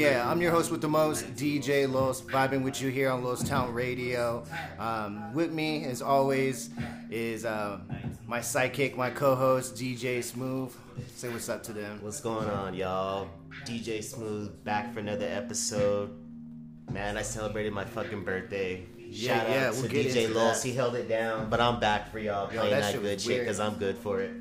Yeah, I'm your host with the most, DJ Los, vibing with you here on Los Town Radio. Um, with me, as always, is uh, my sidekick, my co-host, DJ Smooth. Say what's up to them. What's going on, y'all? DJ Smooth back for another episode. Man, I celebrated my fucking birthday. Yeah, Shout yeah, out we'll to DJ Los. He held it down, but I'm back for y'all Yo, playing that that, good shit because I'm good for it.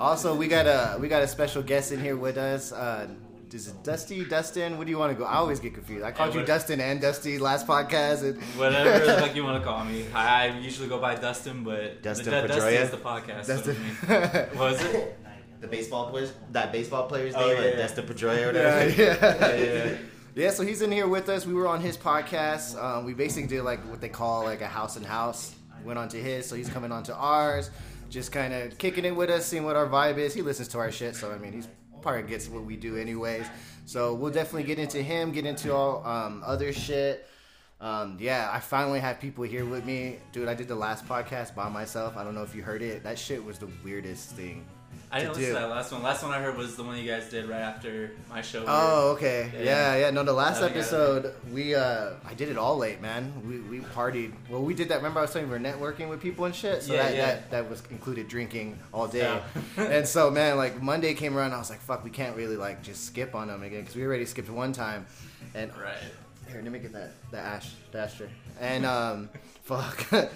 Also, we got a we got a special guest in here with us. Uh, is it Dusty, Dustin? What do you want to go? I always get confused. I called Yeah, you Dustin and Dusty last podcast. And Whatever the fuck you want to call me. I, I usually go by Dustin, but Dustin the, Dusty Pedroia? is the podcast. Dustin. So, I mean, what was it? The baseball players, that baseball player's Oh, name, yeah, like yeah. Dustin Pedroia or yeah, whatever. yeah. Yeah, yeah. Yeah, so he's in here with us. We were on his podcast. Um, we basically did like what they call like a house and house. Went on to his, so he's coming on to ours. Just kind of kicking it with us, seeing what our vibe is. He listens to our shit, so I mean, he's probably gets what we do anyways. So we'll definitely get into him, get into all um, other shit. Um, yeah, I finally have people here with me, dude. I did the last podcast by myself. I don't know if you heard it. That shit was the weirdest thing. I didn't listen do. to that last one. Last one I heard was the one you guys did right after my show. Oh, okay. Yeah. Yeah, yeah. No, the last episode we uh I did it all late, man. We we partied. Well, we did that. Remember I was saying we were networking with people and shit. So Yeah, that, yeah. that that was included drinking all day. And so man, like Monday came around, I was like, fuck, we can't really like just skip on them again because we already skipped one time. And Right. here, let me get that the ash the ashtray. And um, fuck.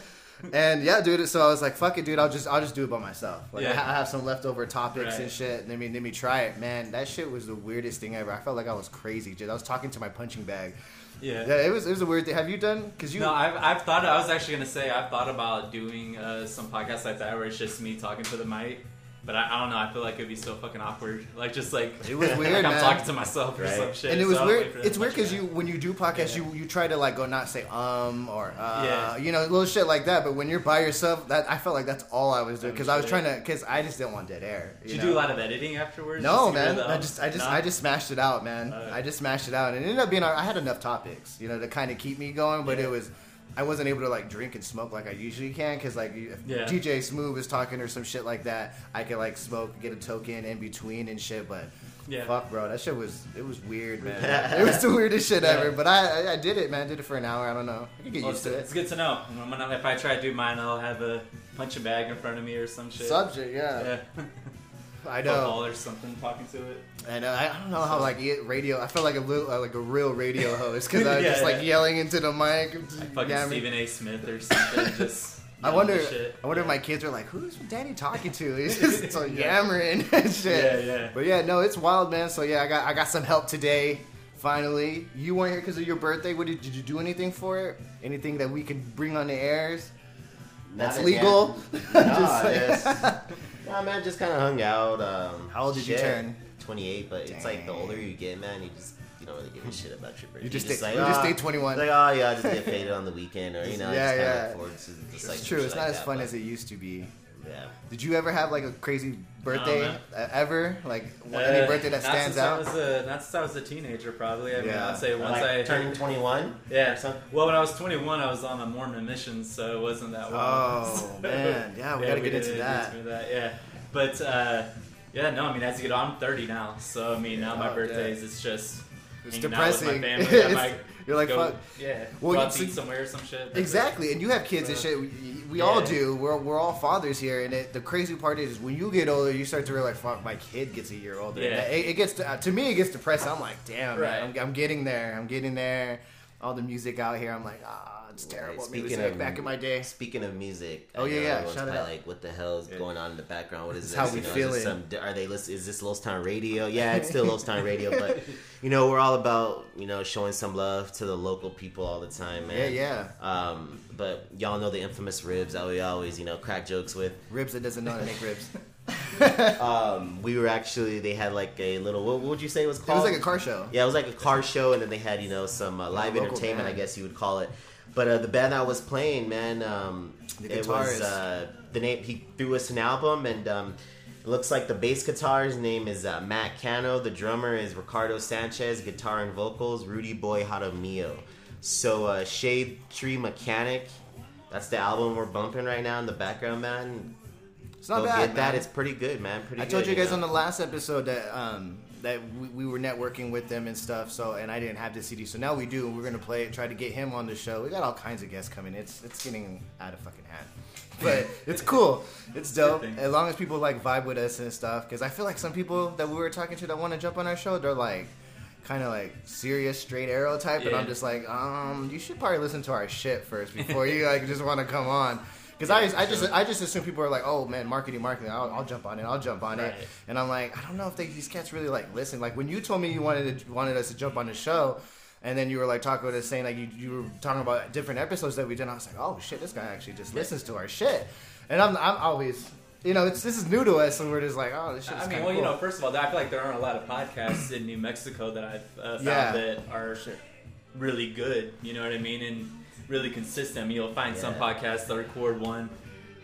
And yeah, dude. So I was like, "Fuck it, dude. I'll just, I'll just do it by myself. Like, Yeah. I ha- I have some leftover topics Right. and shit. Let me, let me try it, man. That shit was the weirdest thing ever. I felt like I was crazy, dude. I was talking to my punching bag. Yeah. Yeah, it was, it was a weird thing. Have you done? Cause you, No, I've, I've thought. I was actually gonna say I've thought about doing uh, some podcasts like that where it's just me talking to the mic. But I, I don't know. I feel like it'd be so fucking awkward. Like just like It was weird, like I'm man. talking to myself or some shit. and it was so weird. It's weird because you, when you do podcasts, Yeah. you, you try to like go not say um or uh, Yeah. you know, little shit like that. But when you're by yourself, that I felt like that's all I was doing because I was trying to, because I just didn't want dead air. Did you you know? do a lot of editing afterwards? No, Just to get man. rid of the I um? just, I just, No? I just smashed it out, man. Alright. I just smashed it out, and it ended up being. I had enough topics, you know, to kind of keep me going. But Yeah. it was, I wasn't able to like drink and smoke like I usually can, because like if Yeah. DJ Smooth is talking or some shit like that, I could like smoke, get a token in between and shit. But Yeah. fuck, bro, that shit was, it was weird, man. it was the weirdest shit Yeah. ever. But I, I, I did it, man. I Did it for an hour. I don't know. I could get Well, used to it. it's good to know. I'm gonna- if I try to do mine, I'll have a punching bag in front of me or some shit. Subject, yeah. Yeah. I know. Football or something, talking to it. And uh, I I don't know how like radio. I feel like a little, uh, like a real radio host because I was Yeah, just like yeah. yelling into the mic. and Like fucking yammering. Stephen A. Smith or something. Just. I wonder. I wonder if my kids are like, "Who's Daddy talking to?" He's just so Yeah. yammering and shit. Yeah, yeah. But yeah, no, it's wild, man. So yeah, I got I got some help today. Finally, you weren't here because of your birthday. What did, did you do anything for it? Anything that we can bring on the airs? That's Not legal. again. Nah, Just yes. Nah, man, just kind of hung out. Um, How old did you turn? 28, but it's like the older you get, man, you just you don't really give a shit about your birthday. You just You're stay- you just "Ah," stay 21. Like, oh yeah, I just get faded on the weekend, or you know, Yeah, I just kind yeah. of look forward to just It's like true. shit It's like not as that, fun but, as it used to be. Yeah. Did you ever have like a crazy birthday man. uh, ever? Like any Uh, birthday that stands out? I was a, not since I was a teenager, probably. I mean, Yeah. I'd say once like I turned 21. Yeah. or? Well, when I was 21, I was on a Mormon mission, so it wasn't that long. Oh, man. Yeah, we gotta get did into that. into that. Yeah, but uh, yeah, no, I mean, as you get on, I'm 30 now, so I mean, now my Oh, birthdays, it's just It's hanging depressing. Out with my family. It's- might you're like, go, fuck. Yeah. Well, go you out to eat somewhere or some shit. Exactly, and you have kids and Uh, shit. We, we all do. We're, we're all fathers here, and it, the crazy part is when you get older, you start to realize, "Fuck, my kid gets a year older." Yeah. It, it gets to, uh, to me, it gets depressing. I'm like, "Damn, Right. man, I'm, I'm getting there. I'm getting there." All the music out here, I'm like, "Ah, it's terrible Speaking music." of- back in my day, Speaking of music, Oh, I yeah, yeah, everyone's shout it probably out. Like, what the hell is Yeah. going on in the background? What is this? how you we know, is feel this it. Some, are they? list- Is this Los Town Radio? Yeah, it's still Los Town Radio, but you know, we're all about you know showing some love to the local people all the time, man. yeah, yeah. Um, but y'all know the infamous ribs that we always you know crack jokes with. Ribs that doesn't know how to make ribs. Um, we were actually they had like a little what would you say it was called? it was like a car show. Yeah, it was like a car show, and then they had you know some uh, live local entertainment, I guess you would call it. But uh, the band I was playing, man, um, The it was uh, the name. He threw us an album, and um, it looks like the bass guitar's name is uh, Matt Cano. The drummer is Ricardo Sanchez. Guitar and vocals Rudy Boy Jaramillo. So uh, Shade Tree Mechanic. That's the album we're bumping right now in the background, man. It's not Go bad. get that. It's pretty good, man. Pretty I good. told you guys know? on the last episode that um, that we, we were networking with them and stuff. So and I didn't have the CD, so now we do. and We're gonna play it, try to get him on the show. We got all kinds of guests coming. It's it's getting out of fucking hand, but it's cool. It's dope as long as people like vibe with us and stuff. Because I feel like some people that we were talking to that want to jump on our show, they're like kind of like serious straight arrow type, and I'm just like, um, you should probably listen to our shit first before you like just want to come on. Because Yeah, I, I just sure. I just assume people are like, oh man, marketing, marketing. I'll, I'll jump on it. I'll jump on it. And I'm like, I don't know if they, these cats really like listen. Like when you told me you wanted to, wanted us to jump on the show, and then you were like talking us saying like you, you were talking about different episodes that we did. I was like, oh shit, this guy actually just listens to our shit. And I'm I'm always, you know, it's this is new to us, and we're just like, oh, this shit. I mean, well, you know, first of all, I feel like there aren't a lot of podcasts in New Mexico that I've uh, found Yeah. that are really good. You know what I mean? And really consistent. I mean, you'll find some podcasts that record one,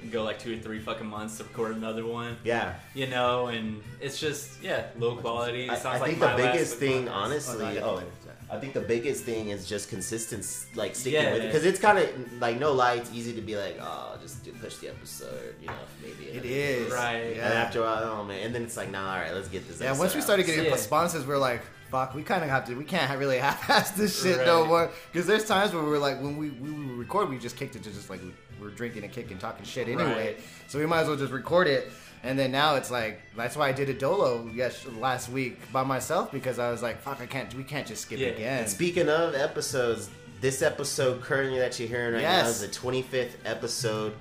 and go like two or three fucking months to record another one. Yeah. You know, and it's just yeah, low quality. It I, sounds I like think the my biggest thing, podcast. honestly, Oh, no, I oh. I think the biggest thing is just consistency, like sticking Yeah. with it, because it's kind of like no lie. It's easy to be like, oh, just do, push the episode, you know, maybe. it is another. Right. Yeah. And after a while, oh man, and then it's like, nah, all right, let's get this. Yeah, once we out. started getting Yeah. sponsors, we're like, fuck, we kind of have to, we can't really half-ass this shit no more. Because there's times where we're like, when we, we record, we just kicked it to just like, we we're drinking and kicking, talking shit anyway. Right. So we might as well just record it. And then now it's like, that's why I did a dolo yes last week by myself because I was like, fuck, I can't, we can't just skip Yeah. it again. And speaking of episodes, this episode currently that you're hearing right now is the 25th episode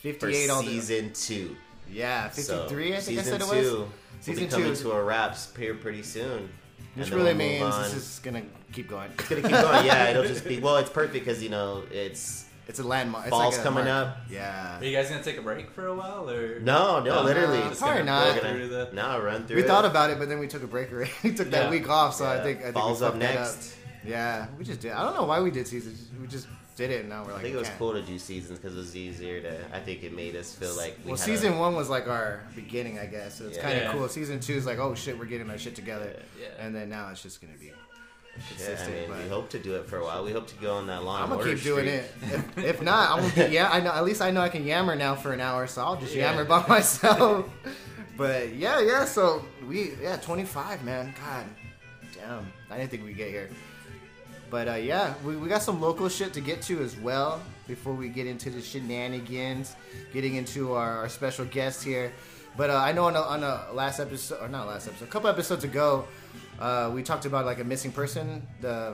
for 58 on the, season two. yeah, 53, I think I season said it two was. will Season be coming two. to a wrap here pretty soon. Which And really we'll means on. this is gonna keep going. It's gonna keep going. Yeah, it'll just be well. It's perfect because you know it's It's a landmark. It's Fall's like a coming mark. up. Yeah. Are you guys gonna take a break for a while or no, no, Uh, literally. just probably gonna not. gonna through the- no run through. We it. thought about it, but then we took a break we took that Yeah. week off, so I think I think Falls we up fucked that next. Yeah, we just did. I don't know why we did seasons. We just did it, and now we're like. I think it was can't. cool to do seasons because it was easier to. I think it made us feel like we Well, had season a, one was like our beginning, I guess. So it's Yeah. kind of Yeah. cool. Season two is like, oh shit, we're getting our shit together, Yeah. and then now it's just gonna be Yeah, I consistent. mean, but we hope to do it for a while. We hope to go on that long. I'm gonna order keep doing streak. it. If, if not, I'm gonna be, yeah. I know. At least I know I can yammer now for an hour, so I'll just Yeah. yammer by myself. but yeah, yeah. So we yeah, 25, man. God damn, I didn't think we'd get here. But uh, yeah, we, we got some local shit to get to as well before we get into the shenanigans, getting into our, our special guest here. But uh, I know on a, on a last episode, or not last episode, a couple episodes ago, uh, we talked about like a missing person, the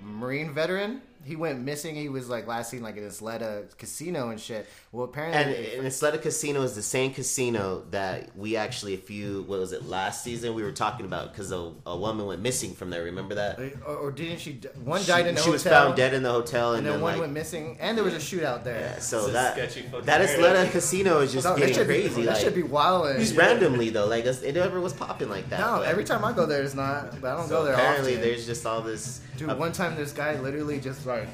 Marine veteran. He went missing. He was like last seen like in Isleta casino and shit. Well, apparently, And, and Isleta Casino is the same casino that we actually, a few, what was it, last season, we were talking about because a, a woman went missing from there. Remember that? or, or didn't she? One She- died in the She hotel. was found dead in the hotel, and, and then one like, went missing, and there was a shootout there. yeah, so It's that sketchy fucking that area. Isleta Casino is just No, that getting should be crazy. that should be wild. just randomly though, like it never was popping like that. No, but- every time I go there, it's not. But I don't so go there apparently, often. there's just all this. Dude, uh, one time this guy literally just like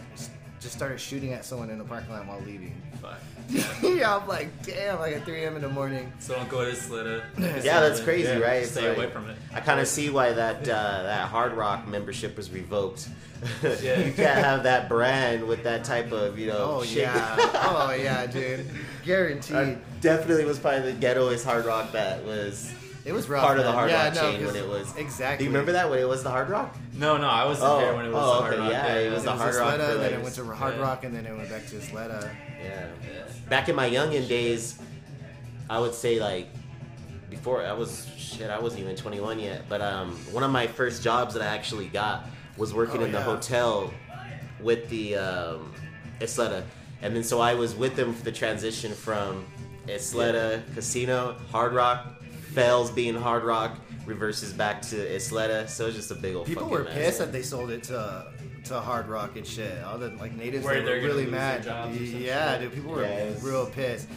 just started shooting at someone in the parking lot while leaving. Fuck. yeah, I'm like, damn, like at 3 a.m. in the morning. So don't go to Slita. Yeah, that's crazy, Yeah, right? Stay like- away from it. I kind of see why that uh, that Hard Rock membership was revoked. Yeah. you can't have that brand with that type of you know. Oh shit. yeah, oh yeah, dude, guaranteed. I definitely was probably the ghettoest Hard Rock that was it was rough. part of the man. Hard yeah, Rock no, chain 'cause- when it was. exactly. Do you remember that when it was the Hard Rock? No, no, I wasn't Oh, there when it was oh, the Hard okay, Rock. yeah, it was It the was Hard Isleta, Rock for then like- it went to Hard Yeah. Rock, and then it went back to Isleta. Yeah. Yeah. Back in my youngin' days, I would say like before I was shit, I wasn't even 21 yet. But um, one of my first jobs that I actually got was working Oh, in the hotel with the um, Isleta, and then so I was with them for the transition from Isleta Casino, Hard Rock, Fells being Hard Rock, reverses back to Isleta. So it's just a big old. People fucking were mess. pissed that they sold it to to Hard Rock and shit. All the like natives Where they were really mad. their jobs or some Yeah, dude, people were Yeah, it's- real pissed.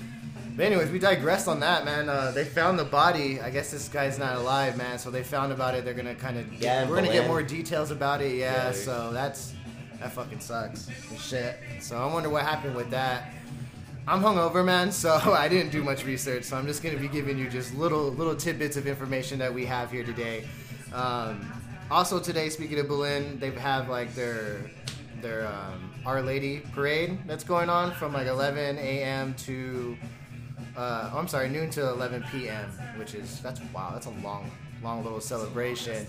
But anyways, we digressed on that, man. Uh, they found the body. I guess this guy's not alive, man. So they found about it. They're gonna kind of Yeah, we're gonna get more details about it. Yeah, Yeah. so that's that fucking sucks. Shit. So I wonder what happened with that. I'm hungover, man, so I didn't do much research. So I'm just gonna be giving you just little little tidbits of information that we have here today. Um, also today, speaking of Belen, they have like their their um, Our Lady parade that's going on from like 11 a.m. to Uh, oh, I'm sorry, noon to 11 p.m., which is that's wow, that's a long, long little celebration.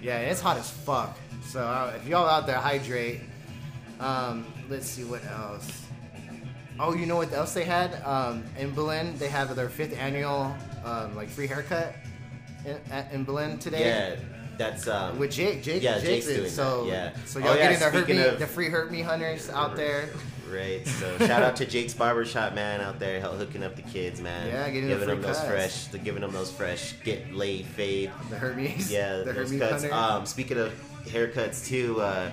Yeah, it's hot as fuck. So uh, if y'all out there, hydrate. Um, let's see what else. Oh, you know what else they had um, in Belen? They have their fifth annual um, like free haircut in, at, in Belen today. Yeah, that's um, With Jake, Jake, Yeah, Jake Jake's did. doing so, that, yeah. so Oh, y'all yeah, getting the me, of- the free hurt me hunters out there. Right. So shout out to Jake's Barbershop man out there hooking up the kids, man. Yeah, getting the giving free them those cuts. fresh, the giving them those fresh get laid fade. The hurt me's. Yeah, the hurt those me cuts. Um, speaking of haircuts too, uh,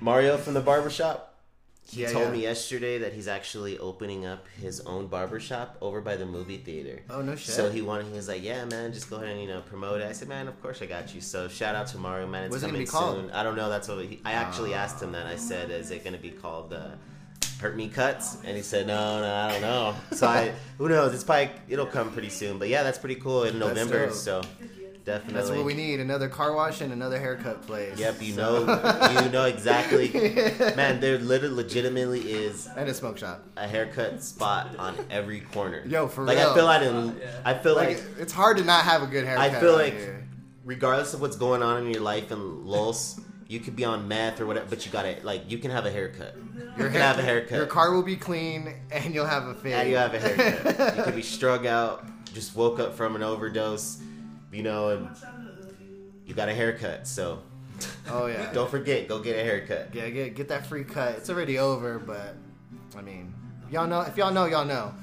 Mario from the barbershop. He Yeah, told yeah. me yesterday that he's actually opening up his own barbershop over by the movie theater. Oh, no shit. So he wanted, he was like, "Yeah, man, just go ahead and you know promote it." I said, "Man, of course I got you." So shout out to Mario, man. It's What's it coming called? soon. I don't know. That's what he, I actually asked him that. I said, "Is it going to be called uh, Hurt Me Cuts?" And he said, "No, no, I don't know." So I, who knows? It's probably it'll come pretty soon. But yeah, that's pretty cool in November. So definitely. That's what we need. Another car wash and another haircut place. Yep, you So- know, you know exactly. Man, there literally, legitimately is and a smoke shop. a haircut spot on every corner. Yo, for like real. I feel like in, I feel Like, like, it's hard to not have a good haircut. I feel like here. regardless of what's going on in your life in Los, you could be on meth or whatever, but you gotta like you can have a haircut. You can hair- have a haircut. Your car will be clean, and you'll have a fade. and you have a haircut. you could be strung out, just woke up from an overdose, you know, and you got a haircut. So oh yeah. don't forget, go get a haircut. Yeah, get get that free cut. It's already over, but I mean, y'all know. If y'all know, y'all know.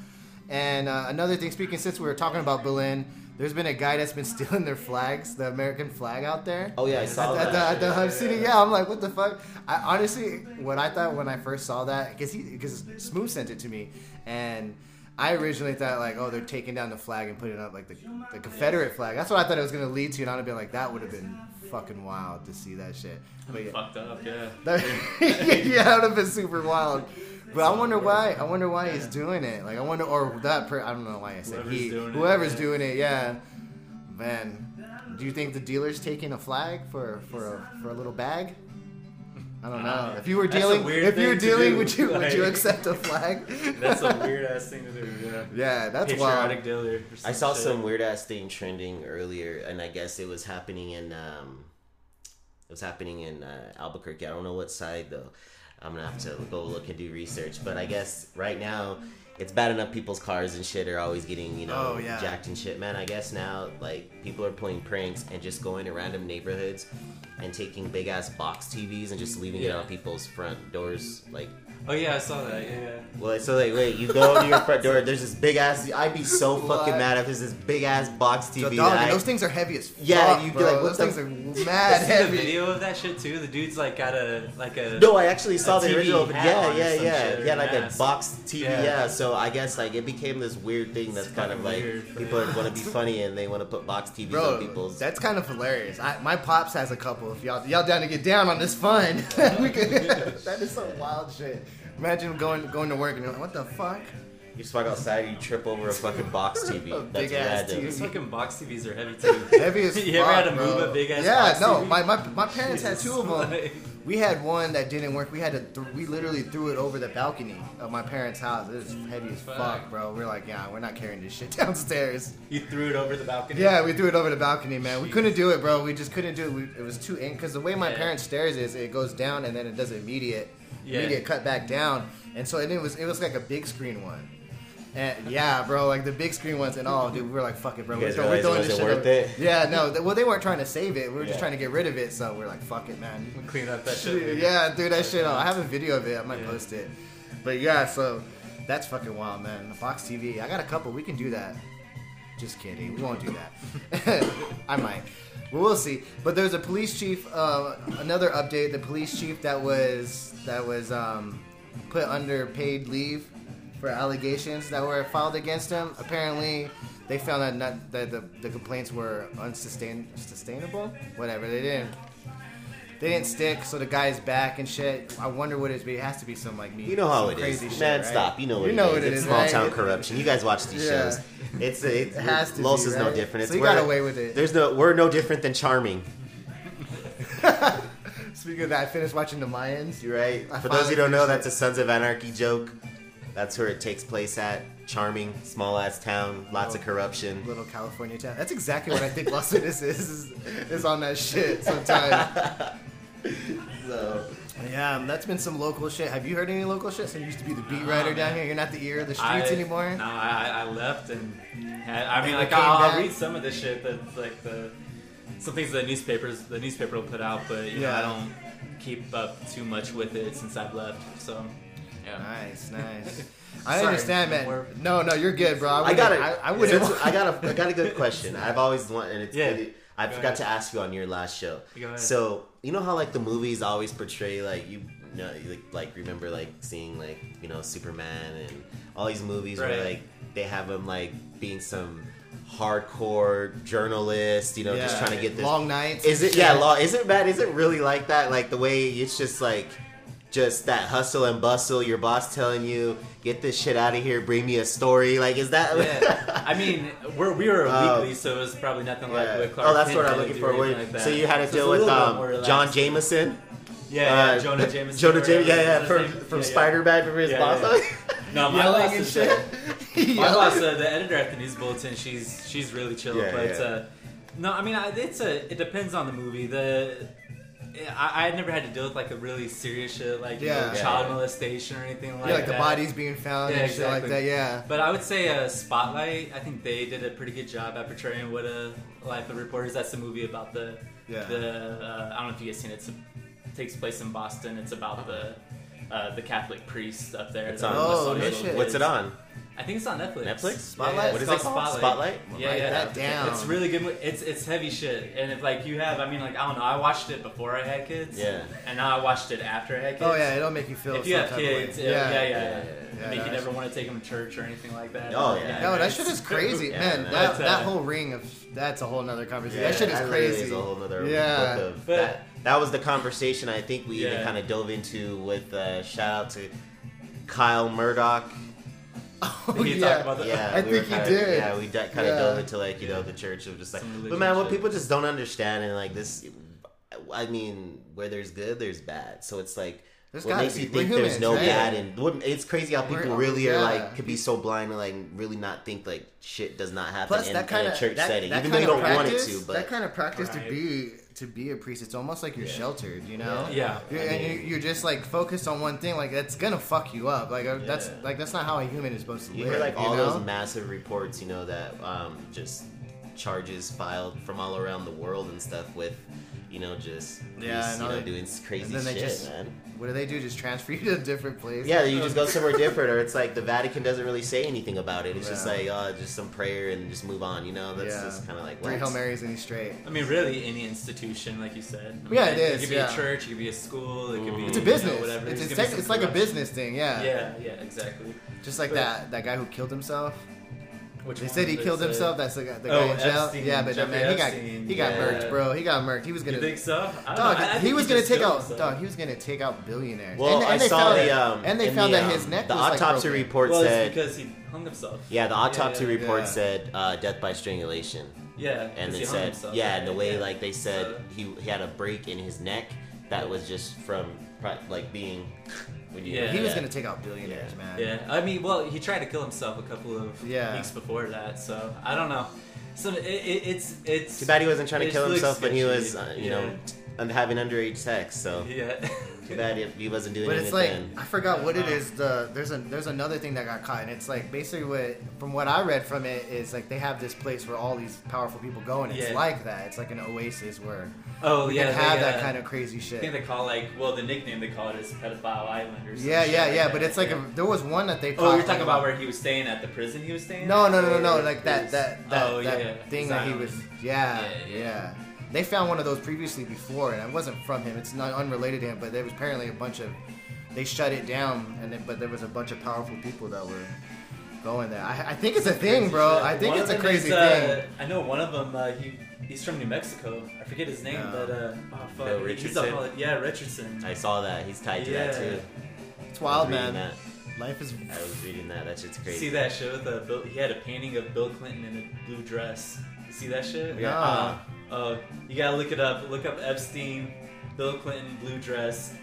And uh, another thing, speaking since we were talking about Belen, there's been a guy that's been stealing their flags, the American flag out there. Oh yeah, I saw At, that. at the, at the Hub City, yeah, I'm like, what the fuck? I honestly, what I thought when I first saw that, because he, because Smooth sent it to me, and I originally thought like, oh, they're taking down the flag and putting up like the, the Confederate flag. That's what I thought it was gonna lead to, and I'd have been like, that would have been fucking wild to see that shit. But yeah, Fucked up, yeah. that, yeah, that would have been super wild. But I wonder why. I wonder why he's doing it. Like I wonder, or that. Per, I don't know why I said Whoever's he. doing whoever's yeah. doing it, yeah. Man, do you think the dealer's taking a flag for for a, for a little bag? I don't know. Uh, if you were that's a dealing, weird if you were thing to dealing, do, would you would you like- accept a flag? That's a weird ass thing to do, yeah. Yeah, that's wild. Patriotic dealer. or I saw shit. some weird ass thing trending earlier, and I guess it was happening in um, it was happening in uh, Albuquerque. I don't know what side though. I'm gonna have to go look and do research. But I guess right now it's bad enough people's cars and shit are always getting you know Oh, yeah. jacked and shit. Man, I guess now like people are pulling pranks and just going to random neighborhoods and taking big ass box TVs and just leaving it on people's front doors like Oh yeah, I saw that. Yeah, yeah. well, so like, wait, you go to your front door. There's this big ass. I'd be so fucking mad if there's this big ass box TV. So, that dog, I- those things are heavy as fuck. Yeah, you'd be bro. like, what those things f- are mad I see the video of that shit too. The dude's like got a like a no, I actually saw the TV original. hat Yeah, on yeah, some yeah. shit Yeah, like a box TV. Yeah. Yeah. So I guess like it became this weird thing that's kind of like weird, people man. want to be funny and they want to put box TVs Bro, on people's. that's kind of hilarious. I, my pops has a couple. If y'all y'all down to get down on this fun, we could, that is some wild shit. Imagine going going to work and you're like, what the fuck? You just walk outside, you trip over a fucking box TV. A That's big-ass random. TV. These fucking box TVs are heavy too. Heavy as You ever fuck, had to move bro. a big-ass Yeah, box no. TV? My, my my parents had Jesus, two of them. like- We had one that didn't work. We had to th- we literally threw it over the balcony of my parents' house. It was heavy as fuck, Fuck. bro. We're like, yeah, we're not carrying this shit downstairs. You threw it over the balcony. Yeah, we threw it over the balcony, man. We couldn't do it, bro. We just couldn't do it. We, it was too in because the way my Yeah. parents' stairs is, it goes down and then it does immediate, Yeah. immediate cut back down, and so it was it was like a big screen one. And yeah, bro, like the big screen ones and all, dude. We were like, fuck it, bro. We're, guys we're throwing this shit worth over- it? Yeah, no. th- well, they weren't trying to save it. We were just trying to get rid of it. So we're like, fuck it, man. Clean up that shit. Yeah, dude, that shit. I have a video of it. I might Yeah. post it. But yeah, so that's fucking wild, man. Fox TV. I got a couple. We can do that. Just kidding. We won't do that. I might. But we'll see. But there's a police chief. Uh, another update. The police chief that was that was um, put under paid leave for allegations that were filed against him. Apparently, they found that not, that the, the complaints were unsustainable. Whatever. They didn't. They didn't stick, so the guy's back and shit. I wonder what it is, but it has to be some like me. You know how it is, shit, man. right? Stop. You know what you it know is. what it it's is, small right? town corruption. You guys watch these Yeah. shows. It's it, It has to Los be, is no different. It's So you got away with it. There's no. We're no different than Charming. Speaking of that, I finished watching the Mayans. You're right. I For those who don't know, that's a Sons of Anarchy joke. That's where it takes place at. Charming, small ass town, lots of corruption. Little California town. That's exactly what I think Las Vegas is, is. Is on that shit sometimes. So Yeah, that's been some local shit. Have you heard any local shit? So you used to be the beat writer down here. You're not the ear of the streets I, anymore. No, I, I left and had, I mean, And like I'll, I'll read some of the shit that's like the some things the newspapers the newspaper will put out, but you know Yeah. I don't keep up too much with it since I've left. So yeah. Nice, nice. I Sorry, understand, no man. more- No, no, you're good, bro. I, I got it. I, I wouldn't. I got a I got a good question. I've always wanted, and it's Yeah. it- I Go forgot ahead. to ask you on your last show. Go ahead. So you know how like the movies always portray like you, you know you, like, like remember like seeing like you know Superman and all these movies where like they have him like being some hardcore journalist, you know, just trying to get this long nights. Is it yeah, law? Is it bad? Is it really like that? Like the way it's just like, just that hustle and bustle. Your boss telling you, "Get this shit out of here. Bring me a story." Like, is that? yeah. I mean, we're, we were a Oh. weekly, so it was probably nothing Yeah. like what Clark oh, that's Kent what I'm looking for. or anything Wait, like so you had to So deal with um. John Jameson. Yeah, yeah, Uh, Jonah Jameson. Jonah Jameson. Yeah, yeah, from from yeah. Spider Man from his boss. No, my boss is shit. my boss, uh, the editor at the News Bulletin. She's she's really chill, but. Uh, no, I mean I, it's a it depends on the movie. The I, I never had to deal with like a really serious shit like you know, child yeah. molestation or anything like that. Yeah, like that. the bodies being found Yeah, and shit like exactly. that. Yeah. But I would say uh, Spotlight. I think they did a pretty good job at portraying what a life of reporters. That's the movie about the Yeah. the. Uh, I don't know if you guys seen it. It's, it takes place in Boston. It's about the uh, the Catholic priest up there. It's on. Oh, no shit. What's it on? I think it's on Netflix. Netflix? Spotlight? Yeah, What it's is it called called? Spotlight? Yeah, Write yeah. that down. It's really good. It's it's heavy shit. And if like you have, I mean, like I don't know. I watched it before I had kids. Yeah. And now I watched it after I had kids. Oh yeah, it'll make you feel. If you have type of way. kids, yeah, yeah, yeah. yeah, yeah. Yeah, Make you never want to take them to church or anything like that. Oh, yeah. No, that shit is crazy, Yeah, man. man. That, uh, that whole ring of that's a whole nother conversation. Yeah, that shit is literally crazy. Is a whole nother Yeah. book of But- that. That was the conversation I think we even kind of dove into with uh, shout out to Kyle Murdoch. Oh, He yeah. talked about the- Yeah, I we think he kinda, did. Yeah, we kind of dove into like you know the church of just like, but religion man, what people just don't understand and like this. I mean, where there's good, there's bad. So it's like. There's what makes be. you We're think there's no right? bad and what, it's crazy how We're- people really are like could be so blind and like really not think like shit does not happen Plus, in, that kind in of a church that, setting that even though you don't want it to but that kind of practice Right. to be to be a priest, it's almost like you're sheltered, you know? Yeah. You're, I and mean- you- you're just like focused on one thing. Like that's gonna fuck you up. Like uh, that's like that's not how a human is supposed to You live. hear like you all know? those massive reports, you know, that um, just charges filed from all around the world and stuff with, you know, just Yeah, priests, I you know, they- doing crazy and then they shit, just- man. What do they do? Just transfer you to a different place? Yeah, you just go somewhere different, or it's like the Vatican doesn't really say anything about it. It's just like, oh, just some prayer and just move on. You know, that's Yeah. just kind of like Three what? Hail Marys and he's straight. I mean, really, any institution, like you said. I mean, Yeah, it It is, could be yeah. a church, it could be a school, it could be. It's a you know, business. whatever. it's There's it's, tech- it's like a business thing. Yeah. Yeah, yeah, exactly. Just like But- that that guy who killed himself. Which They said he was killed it? himself. That's the guy, the Oh, guy in jail. Epstein, yeah, but Jeffrey man, he got Epstein, he got yeah. murked, bro. He got murked. He was gonna. You think so? Dog, know. I- I he think was gonna take out. himself. Dog, he was gonna take out billionaires. Well, and, and I they saw found, the um, and they found the, that his um, neck the was like autopsy broken. report Well, said. because he hung himself. Yeah, the autopsy yeah, report yeah. said uh, death by strangulation, Yeah, and they he hung said, himself, yeah, and the way like they said he he had a break in his neck that was just from like being when you Yeah. He was yeah. gonna take out billionaires, man. Yeah, I mean, well, he tried to kill himself a couple of Yeah. weeks before that, so I don't know. So it, it, it's it's Too bad he wasn't trying to kill himself but he was, uh, you Yeah. know, and having underage sex. So yeah. too bad if he wasn't doing it. But it's like then. I forgot what it is. The there's a there's another thing that got caught, and it's like basically what from what I read from it is like they have this place where all these powerful people go, and it's Yeah. like that. It's like an oasis where Oh we yeah, can have they, that uh, kind of crazy shit. I think they call like well the nickname they call it is pedophile island or something. Yeah, yeah, yeah. But it's like a, there was one that they. Oh, caught, you're talking like, about where he was staying at the prison he was staying? No, at? no, no, no, no. Like that, that, that, oh, that yeah, thing his that he was. Yeah, Yeah, yeah, yeah. They found one of those previously before, and it wasn't from him. It's not unrelated to him, but there was apparently a bunch of. They shut it down, and then, but there was a bunch of powerful people that were going there. I, I think it's a thing, bro. I think One it's a crazy is, uh, thing. I know one of them. Uh, he he's from New Mexico. I forget his name, Yeah. but uh, oh fuck, Bill he's Richardson? a, yeah, Richardson. I saw that he's tied to that too. It's I wild, was man. That. Life is. I was reading that. That shit's crazy. See that shit with a Bill, he had a painting of Bill Clinton in a blue dress. You see that shit? Yeah. Uh, oh, you gotta look it up. Look up Epstein, Bill Clinton blue dress.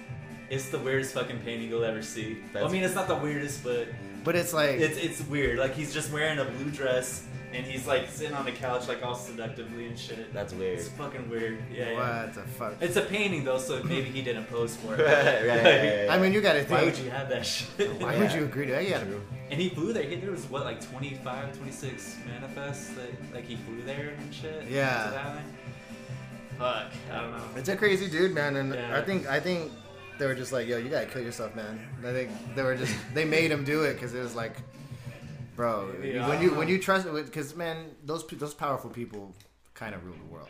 It's the weirdest fucking painting you'll ever see. Well, I mean, it's not the weirdest, but But it's like It's it's weird. Like he's just wearing a blue dress and he's like sitting on the couch like all seductively and shit. That's weird. It's fucking weird. Yeah, yeah. what the fuck? It's a painting though, so maybe he didn't pose for it. right, right, right, right. I mean, you gotta think. Why would you have that shit? Why Yeah. would you agree to that? Yeah. And he flew there. He, there was what like 25, 26 manifests that like he flew there and shit. Yeah. to that thing. Fuck, I don't know. It's a crazy dude, man, and Yeah. I think I think they were just like, yo, you gotta kill yourself, man. I think they were just they made him do it because it was like, bro, Yeah, when you when you trust, because man, those those powerful people kind of rule the world.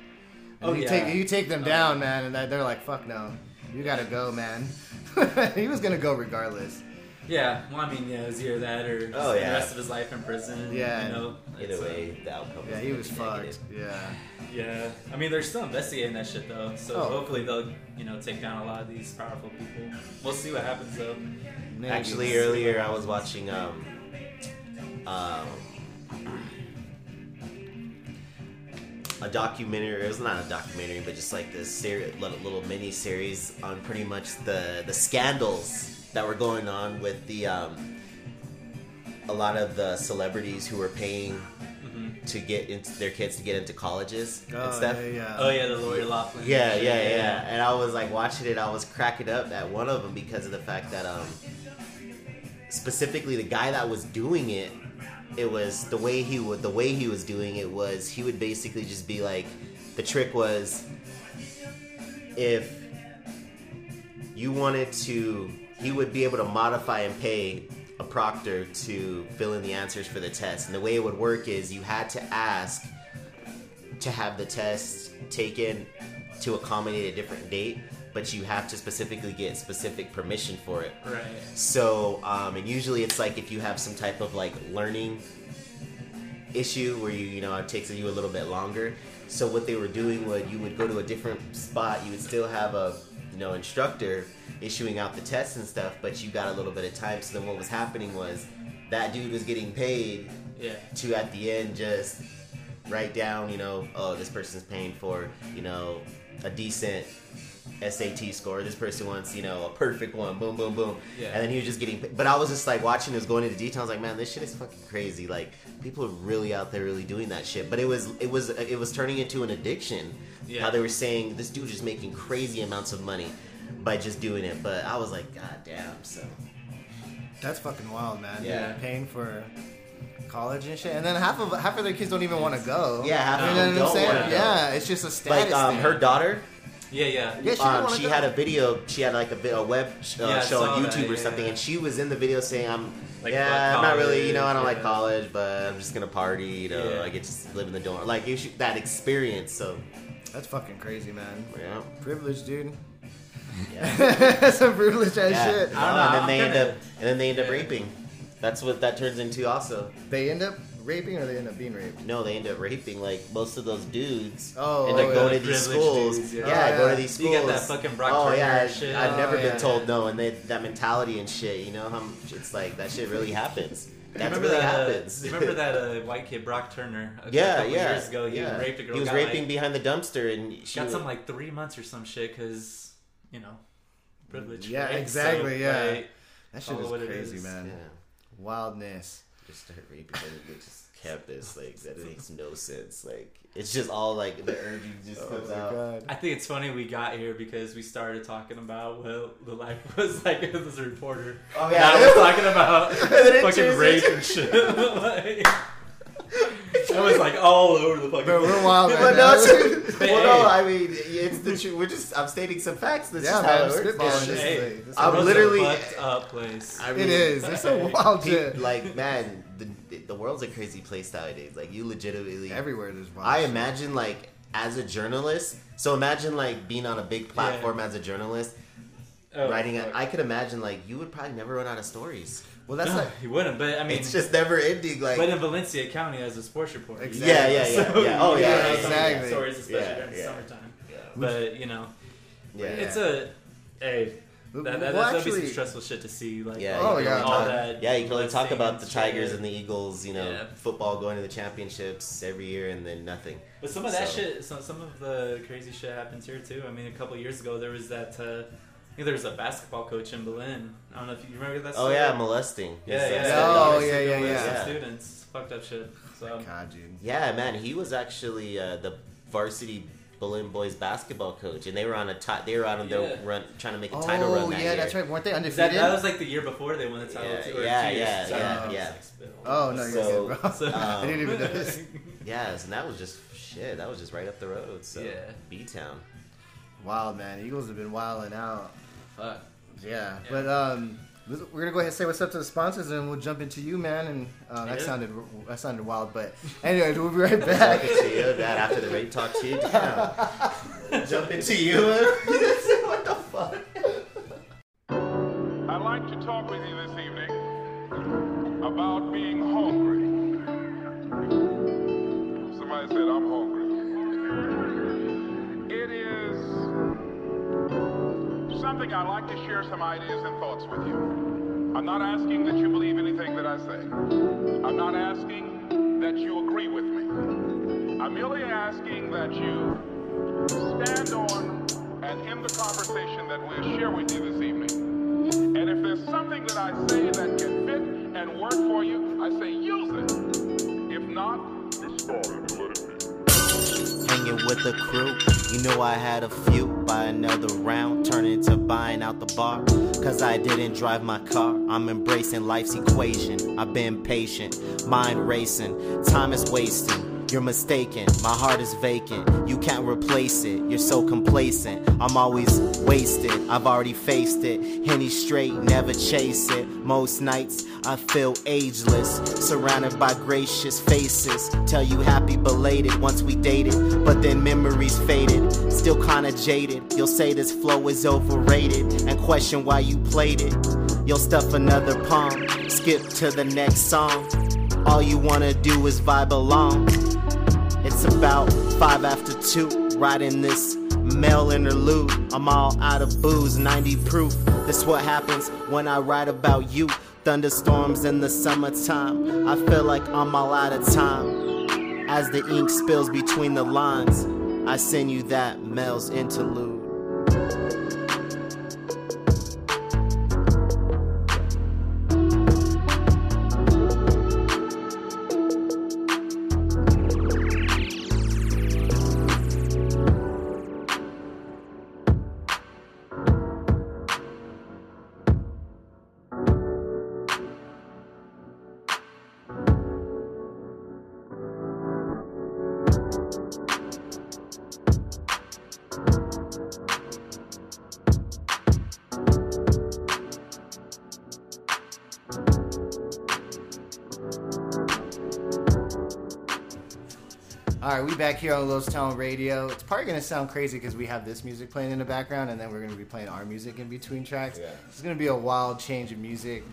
And Oh, you yeah. take you take them Oh, down, man, and they- they're like, fuck no, you gotta go, man. he was gonna go regardless. Yeah, well, I mean, yeah, it was either that or just Oh, the rest of his life in prison. Yeah. you know. Either it's, uh, way, the outcome. Yeah, is he was negative. fucked. Yeah. Yeah, I mean, they're still investigating that shit though, so Oh. hopefully they'll, you know, take down a lot of these powerful people. We'll see what happens though. Actually, earlier I was watching um, um, a documentary. It was not a documentary, but just like this series, little, little mini series on pretty much the the scandals that were going on with the um, a lot of the celebrities who were paying to get into their kids to get into colleges and Oh, stuff. yeah, yeah. Oh yeah, the Lori Laughlin. Yeah, shit, yeah, yeah. And I was like watching it. I was cracking up at one of them because of the fact that um, specifically the guy that was doing it, it was the way he would the way he was doing it was he would basically just be like, the trick was if you wanted to, he would be able to modify and pay a proctor to fill in the answers for the test. And the way it would work is you had to ask to have the test taken to accommodate a different date, but you have to specifically get specific permission for it. Right. So, um, and usually it's like if you have some type of like learning issue where you, you know, it takes you a little bit longer. So what they were doing was you would go to a different spot, you would still have a, you know, instructor issuing out the tests and stuff, but you got a little bit of time. So then what was happening was that dude was getting paid Yeah. to at the end just write down, you know, oh, this person's paying for, you know, a decent SAT score. This person wants, you know, a perfect one. Boom, boom, boom. Yeah. And then he was just getting. But I was just like watching this, going into detail. I was like, man, this shit is fucking crazy. Like people are really out there, really doing that shit. But it was, it was, it was turning into an addiction. Yeah. How they were saying this dude is making crazy amounts of money by just doing it. But I was like, god damn. So That's fucking wild, man. Yeah. Paying for college and shit, and then half of half of their kids don't even want to go. Yeah, half you of know them what I'm don't saying? wanna go. Yeah, it's just a status like um, thing. her daughter. Yeah, yeah. Yeah, she um, didn't wanna she go. had a video. She had like a, vi- a web sh- uh, Yeah, I show on saw that, YouTube or yeah, something, yeah. and she was in the video saying, "I'm Like, yeah, fuck I'm not really, you know, I don't college, like yeah. college, but I'm just gonna party, you know, Yeah. I get to live in the dorm, like you should, that experience." So That's fucking crazy, man. yeah, Privilege, dude. yeah, Some privilege ass yeah. shit. I don't know, and then I'm they end gonna- up, and then they end up raping. That's what that turns into. Also, They end up raping or they end up being raped. no, they end up raping. Like most of those dudes Oh, oh end up oh, going yeah. to these schools. dudes, yeah, yeah. Oh, go yeah. to these schools. You schools. got that fucking Brock oh Turner yeah, shit. I've Oh, never been yeah. told no, and they, that mentality and shit. You know how m- it's like that shit really happens. That remember really that? uh, happens. you remember that uh, white kid Brock Turner? A Yeah, couple yeah. Years ago, he yeah. raped a girl. He was raping like, behind the dumpster, and she got was, some like three months or some shit because you know privilege. Yeah, right? exactly, yeah. like, That shit Call it is what it crazy, is. man. yeah, Wildness. just start raping them with just campus. Like that makes no sense. Like it's just all like the urging just Oh comes out. god. I think it's funny we got here because we started talking about what the life was like as a reporter. Oh Now we're talking about fucking rape and shit. like, I was like all over the fucking. Bro, we're wild, man. But no, Hey. well, no, I mean, it's the truth. We're just, I'm stating some facts. That's Yeah, just man, how I'm it works. this just- Hey, thing. This I'm is- It was literally- a fucked up place. I mean, is. It's a wild Pe- shit. like man, the the world's a crazy place nowadays. Like you legitimately, Everywhere there's wild I imagine like as a journalist. So imagine like being on a big platform as a journalist, Oh, writing. A, fuck. I could imagine like you would probably never run out of stories. Well, that's No, like. he wouldn't. But I mean, it's just never ending. Like but in Valencia County as a sports reporter, Exactly. yeah, yeah, yeah, So, yeah. Oh yeah, yeah, exactly. Stories, especially Yeah, during the yeah. summertime. yeah. But you know, yeah. it's a hey. That, that, Well, that'd be some stressful shit to see. Like, Yeah, Oh, yeah. all talk- that. Yeah, you can only talk about and the shit. Tigers and the Eagles, you know, Yeah. football going to the championships every year and then nothing. But some of that So- shit, some some of the crazy shit happens here too. I mean, a couple years ago there was that uh, think there's a basketball coach in Belen. I don't know if you remember that. Oh yeah, molesting. yeah, His, uh, yeah. Oh, stepdaughter yeah, yeah, yeah. Students, fucked up shit. So God, dude. Yeah, man, he was actually uh, the varsity Belen boys basketball coach, and they were on a ti- they were out on Yeah. their run trying to make a title run Oh that yeah, year. that's right. Weren't they undefeated? that was like the year before they won the title. Yeah, too, yeah, two years. yeah, So, yeah, um, yeah. oh no, you're So, good, bro. So- I didn't even know this. Yes, and that was just shit. That was just right up the road. So Yeah. B Town. Wild man, Eagles have been wilding out. Fuck. Yeah, Yeah. but um, we're gonna go ahead and say what's up to the sponsors, and we'll jump into you, man. And uh, that Yeah. sounded that sounded wild, but anyway, we'll be right back. Jump into you, that after the rape talk too. Damn. Jump into you. what the fuck? I'd like to talk with you this evening I'd like to share some ideas and thoughts with you. I'm not asking that you believe anything that I say. I'm not asking that you agree with me. I'm merely asking that you stand on and end the conversation that we'll share with you this evening. And if there's something that I say that can fit and work for you, I say use it. If not, destroy it Hanging with the crew, you know I had a few. by another round, turn to buying out the bar. Cause I didn't drive my car. I'm embracing life's equation. I've been patient, mind racing, time is wasting. You're mistaken, my heart is vacant. You can't replace it, you're so complacent. I'm always wasted, I've already faced it. Henny straight, never chase it. Most nights I feel ageless, surrounded by gracious faces. Tell you happy belated once we dated, but then memories faded. Still kinda jaded. You'll say this flow is overrated and question why you played it. You'll stuff another palm, skip to the next song. All you wanna do is vibe along. It's about five after two, riding this male interlude. I'm all out of booze, 90 proof. This what happens when I write about you. Thunderstorms in the summertime. I feel like I'm all out of time. As the ink spills between the lines, I send you that Mel's interlude. Back here on Los Town Radio. It's probably gonna sound crazy because we have this music playing in the background, and then we're gonna be playing our music in between tracks. Yeah. It's gonna be a wild change of music,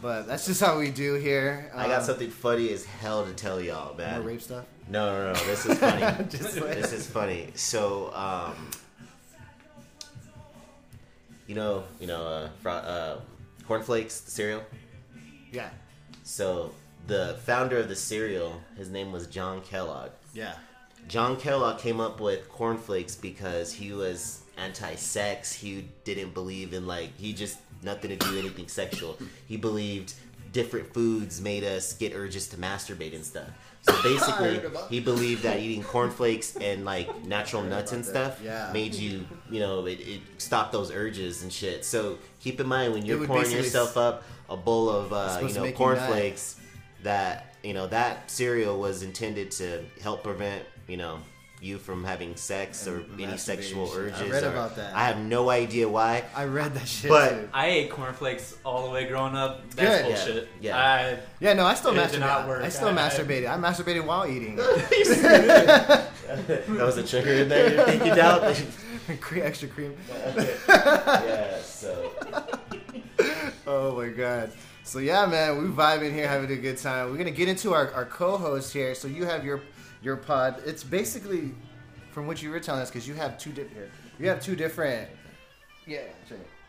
but that's just how we do here. I got Um, something funny as hell to tell y'all, more man. rape stuff. No, no, no. This is funny. Like- this is funny. So, um, you know, you know, uh, fro- uh, cornflakes, the cereal. Yeah, So, the founder of the cereal, his name was John Kellogg. yeah. John Kellogg came up with cornflakes because he was anti-sex. He didn't believe in like he just nothing to do anything sexual. He believed different foods made us get urges to masturbate and stuff. So basically, he believed that eating cornflakes and like natural nuts and stuff Yeah. made you, you know, it, it stopped those urges and shit. So keep in mind when you're pouring yourself up a bowl of uh, you know make you nut. cornflakes that you know that cereal was intended to help prevent you know you from having sex or any sexual urges. I read or- about that. I have no idea why. I read that shit. But- too. I ate cornflakes all the way growing up. That's Good. Yeah, bullshit. yeah. I, Yeah, no, I still It did not masturbated. I still I- I- masturbated. I masturbated while eating. that was a trigger in there. You're thinking out. Extra cream. yeah. So Oh my god. So yeah, man, we vibing here, having a good time. We're gonna get into our, our co-host here. So you have your your pod. It's basically from what you were telling us because you have two different. You have two different. Yeah.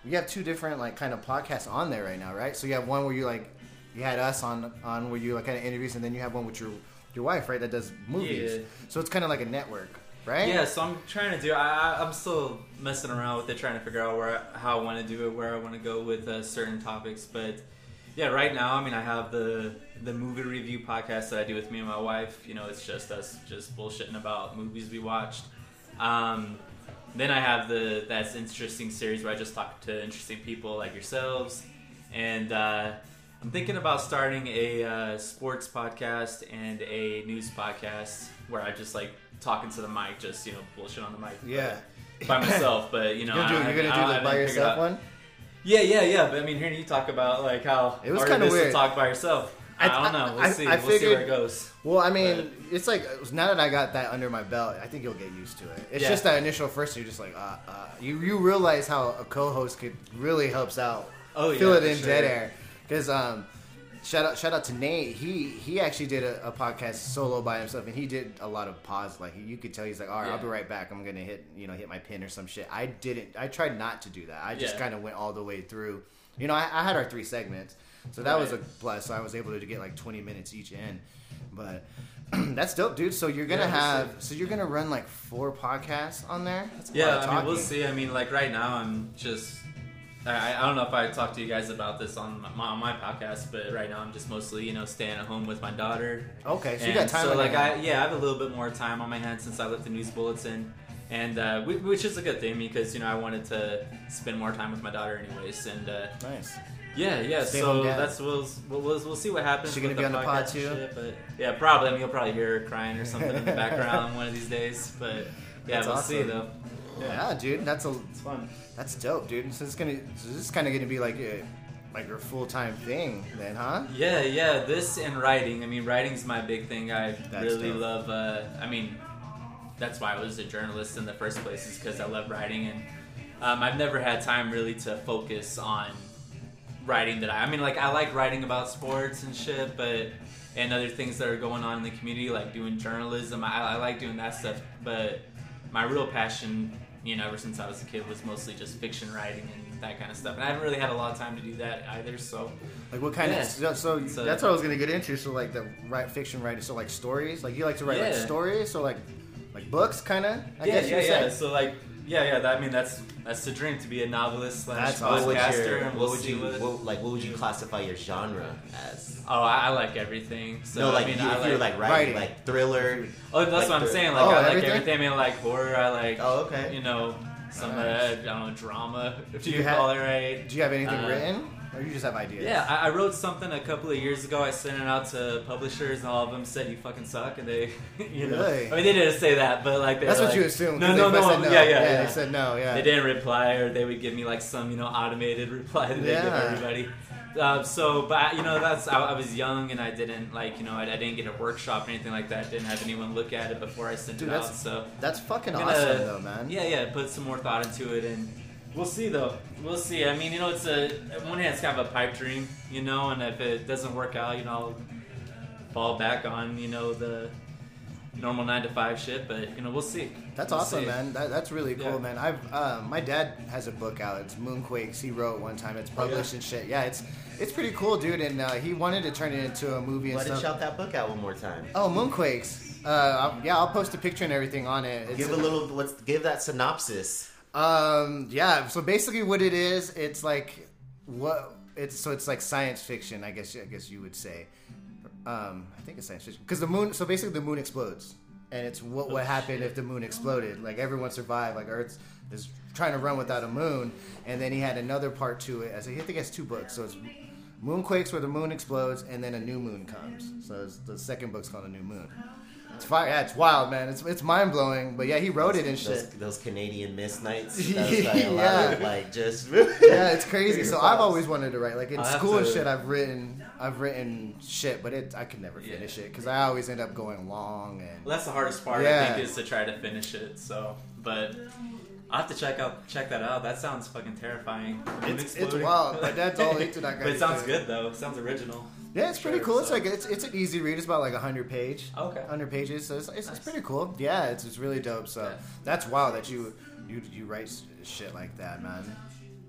You have two different like kind of podcasts on there right now, right? So you have one where you like you had us on on where you like kind of interviews, and then you have one with your your wife, right? That does movies. Yeah. So it's kind of like a network. right? Yeah, so I'm trying to do. I, I'm still messing around with it, trying to figure out where how I want to do it, where I want to go with uh, certain topics. But yeah, right now, I mean, I have the the movie review podcast that I do with me and my wife. You know, it's just us just bullshitting about movies we watched. Um, then I have the that's interesting series where I just talk to interesting people like yourselves, and uh, I'm thinking about starting a uh, sports podcast and a news podcast where I just like talking to the mic, just you know bullshit on the mic. Yeah. by myself, but you know, You're gonna do, I- you're gonna do the by yourself one. Yeah, yeah, yeah. But I mean, hearing you talk about like how It was kinda is to talk by yourself. I, I- don't know. We'll I- see. I we'll see where it goes. Well, I mean, it's like now that I got that under my belt, I think you'll get used to it. It's Yeah. just that initial first, you're just like, uh, uh, you you realize how a co-host could really helps out. Oh, yeah, fill it in sure. dead air. Because um, shout out shout out to Nate. He he actually did a, a podcast solo by himself, and he did a lot of pause. Like you could tell, he's like, all right, I'll be right back. I'm gonna hit you know hit my pin or some shit. I didn't. I tried not to do that. I just Yeah. kind of went all the way through. You know, I, I had our three segments, so that was a plus. So I was able to get like 20 minutes each in, but. That's dope, dude. So you're gonna Yeah, have, so you're gonna run like four podcasts on there. That's Yeah, I mean, we'll see. I mean, like right now, I'm just. I, I don't know if I talked to you guys about this on my, on my podcast, but right now I'm just mostly, you know, staying at home with my daughter. Okay, so you got time. So like I yeah, I have a little bit more time on my hands since I left the news bulletin, and uh, whi- which is a good thing because you know I wanted to spend more time with my daughter anyways, and uh, nice. yeah, yeah. Stay so that's we'll, we'll we'll see what happens. She gonna with be on the pod podcast too? shit, but yeah, probably. I mean, you'll probably hear her crying or something in the background one of these days, but yeah, That's we'll see awesome. though. Yeah, dude, that's a It's fun. That's dope, dude. So it's gonna, so this is kind of gonna be like a, like your full time thing, then, huh? Yeah, yeah. This and writing. I mean, writing's my big thing. I That's really dope. love. Uh, I mean, that's why I was a journalist in the first place, is because I love writing, and um, I've never had time really to focus on writing. That I, I mean, like I like writing about sports and shit, but and other things that are going on in the community, like doing journalism. I, I like doing that stuff, but my real passion, you know, ever since I was a kid, was mostly just fiction writing and that kind of stuff. And I haven't really had a lot of time to do that either. So Like what kind Yeah. of? So, so So- that's what I was gonna get into. So like the write fiction writing. So like stories. Like you like to write like stories. So like, like books, kind of. I yeah, guess yeah, yeah. say. So like, yeah, yeah. That, I mean, that's that's the dream to be a novelist slash That's. What would, podcaster, and what we'll would you what. what, like? What would you classify your genre as? oh, I, I like everything. So no, like I mean, you, I if you were like writing, Writing. like thriller. oh, that's like what I'm the- saying. Like, Oh, I like everything? everything. I mean, like horror. I like. Oh, okay. You know, some uh, Nice. I don't know drama, if Do you, you have- call it right. Do you have anything Uh, written, or you just have ideas? Yeah, I, I wrote something a couple of years ago. I sent it out to publishers, and all of them said you fucking suck, and they, you know, Really? I mean, they didn't say that, but like they That's were what like, you assume. No, 'cause no, they no, said no. yeah, yeah, yeah. They said no. Yeah. They didn't reply, or they would give me like some, you know, automated reply that they give Yeah. everybody. Uh, so, but you know, that's I, I was young and I didn't like, you know, I, I didn't get a workshop or anything like that. Didn't have anyone look at it before I sent Dude, it out. that's- So That's fucking I'm gonna- awesome, though, man. yeah, yeah, put some more thought into it, and we'll see though. We'll see. I mean, you know, it's a on one hand, it's kind of a pipe dream, you know, and if it doesn't work out, you know, I'll fall back on, you know, the normal nine to five shit. But you know, we'll see. That's We'll awesome, see. man. That, that's really cool, Yeah. man. I've uh, my dad has a book out. It's Moonquakes. He wrote one time. It's published and shit. Yeah, it's it's pretty cool, dude. And uh, he wanted to turn it into a movie and Why didn't stuff. you shout that book out one more time? Oh, Moonquakes. Uh, I'll, yeah, I'll post a picture and everything on it. It's, Give a little. Let's give that synopsis. Um, yeah. So basically, what it is, it's like what it's so it's like science fiction. I guess I guess you would say. Um, I think it's science fiction because the moon. So basically, the moon explodes, and it's what would happen if the moon exploded. Like everyone survived. Like Earth is trying to run without a moon, and then he had another part to it. As I think it's two books. So it's Moonquakes where the moon explodes, and then a new moon comes. So the second book's called A New Moon. It's fire. Yeah, it's wild, man. It's it's mind blowing. But yeah, he wrote it and Those, shit. those Canadian mist Nights. That like Yeah. of, like just. yeah, it's crazy. So. I've always wanted to write. Like in I'll school and shit, I've written, I've written shit, but it, I could never Yeah. finish it because I always end up going long and. Well, that's the hardest part. I Yeah. think is to try to finish it. So, but I will have to check out check that out. That sounds fucking terrifying. It's- it's exploding. wild. My dad's all into that but it sounds good though. It sounds original. Yeah, it's pretty cool. It's like it's it's an easy read. It's about like hundred page. Okay. Hundred pages. So it's, it's, it's pretty cool. Yeah, it's, it's really dope. So Yeah. that's wild that you you you write shit like that, man.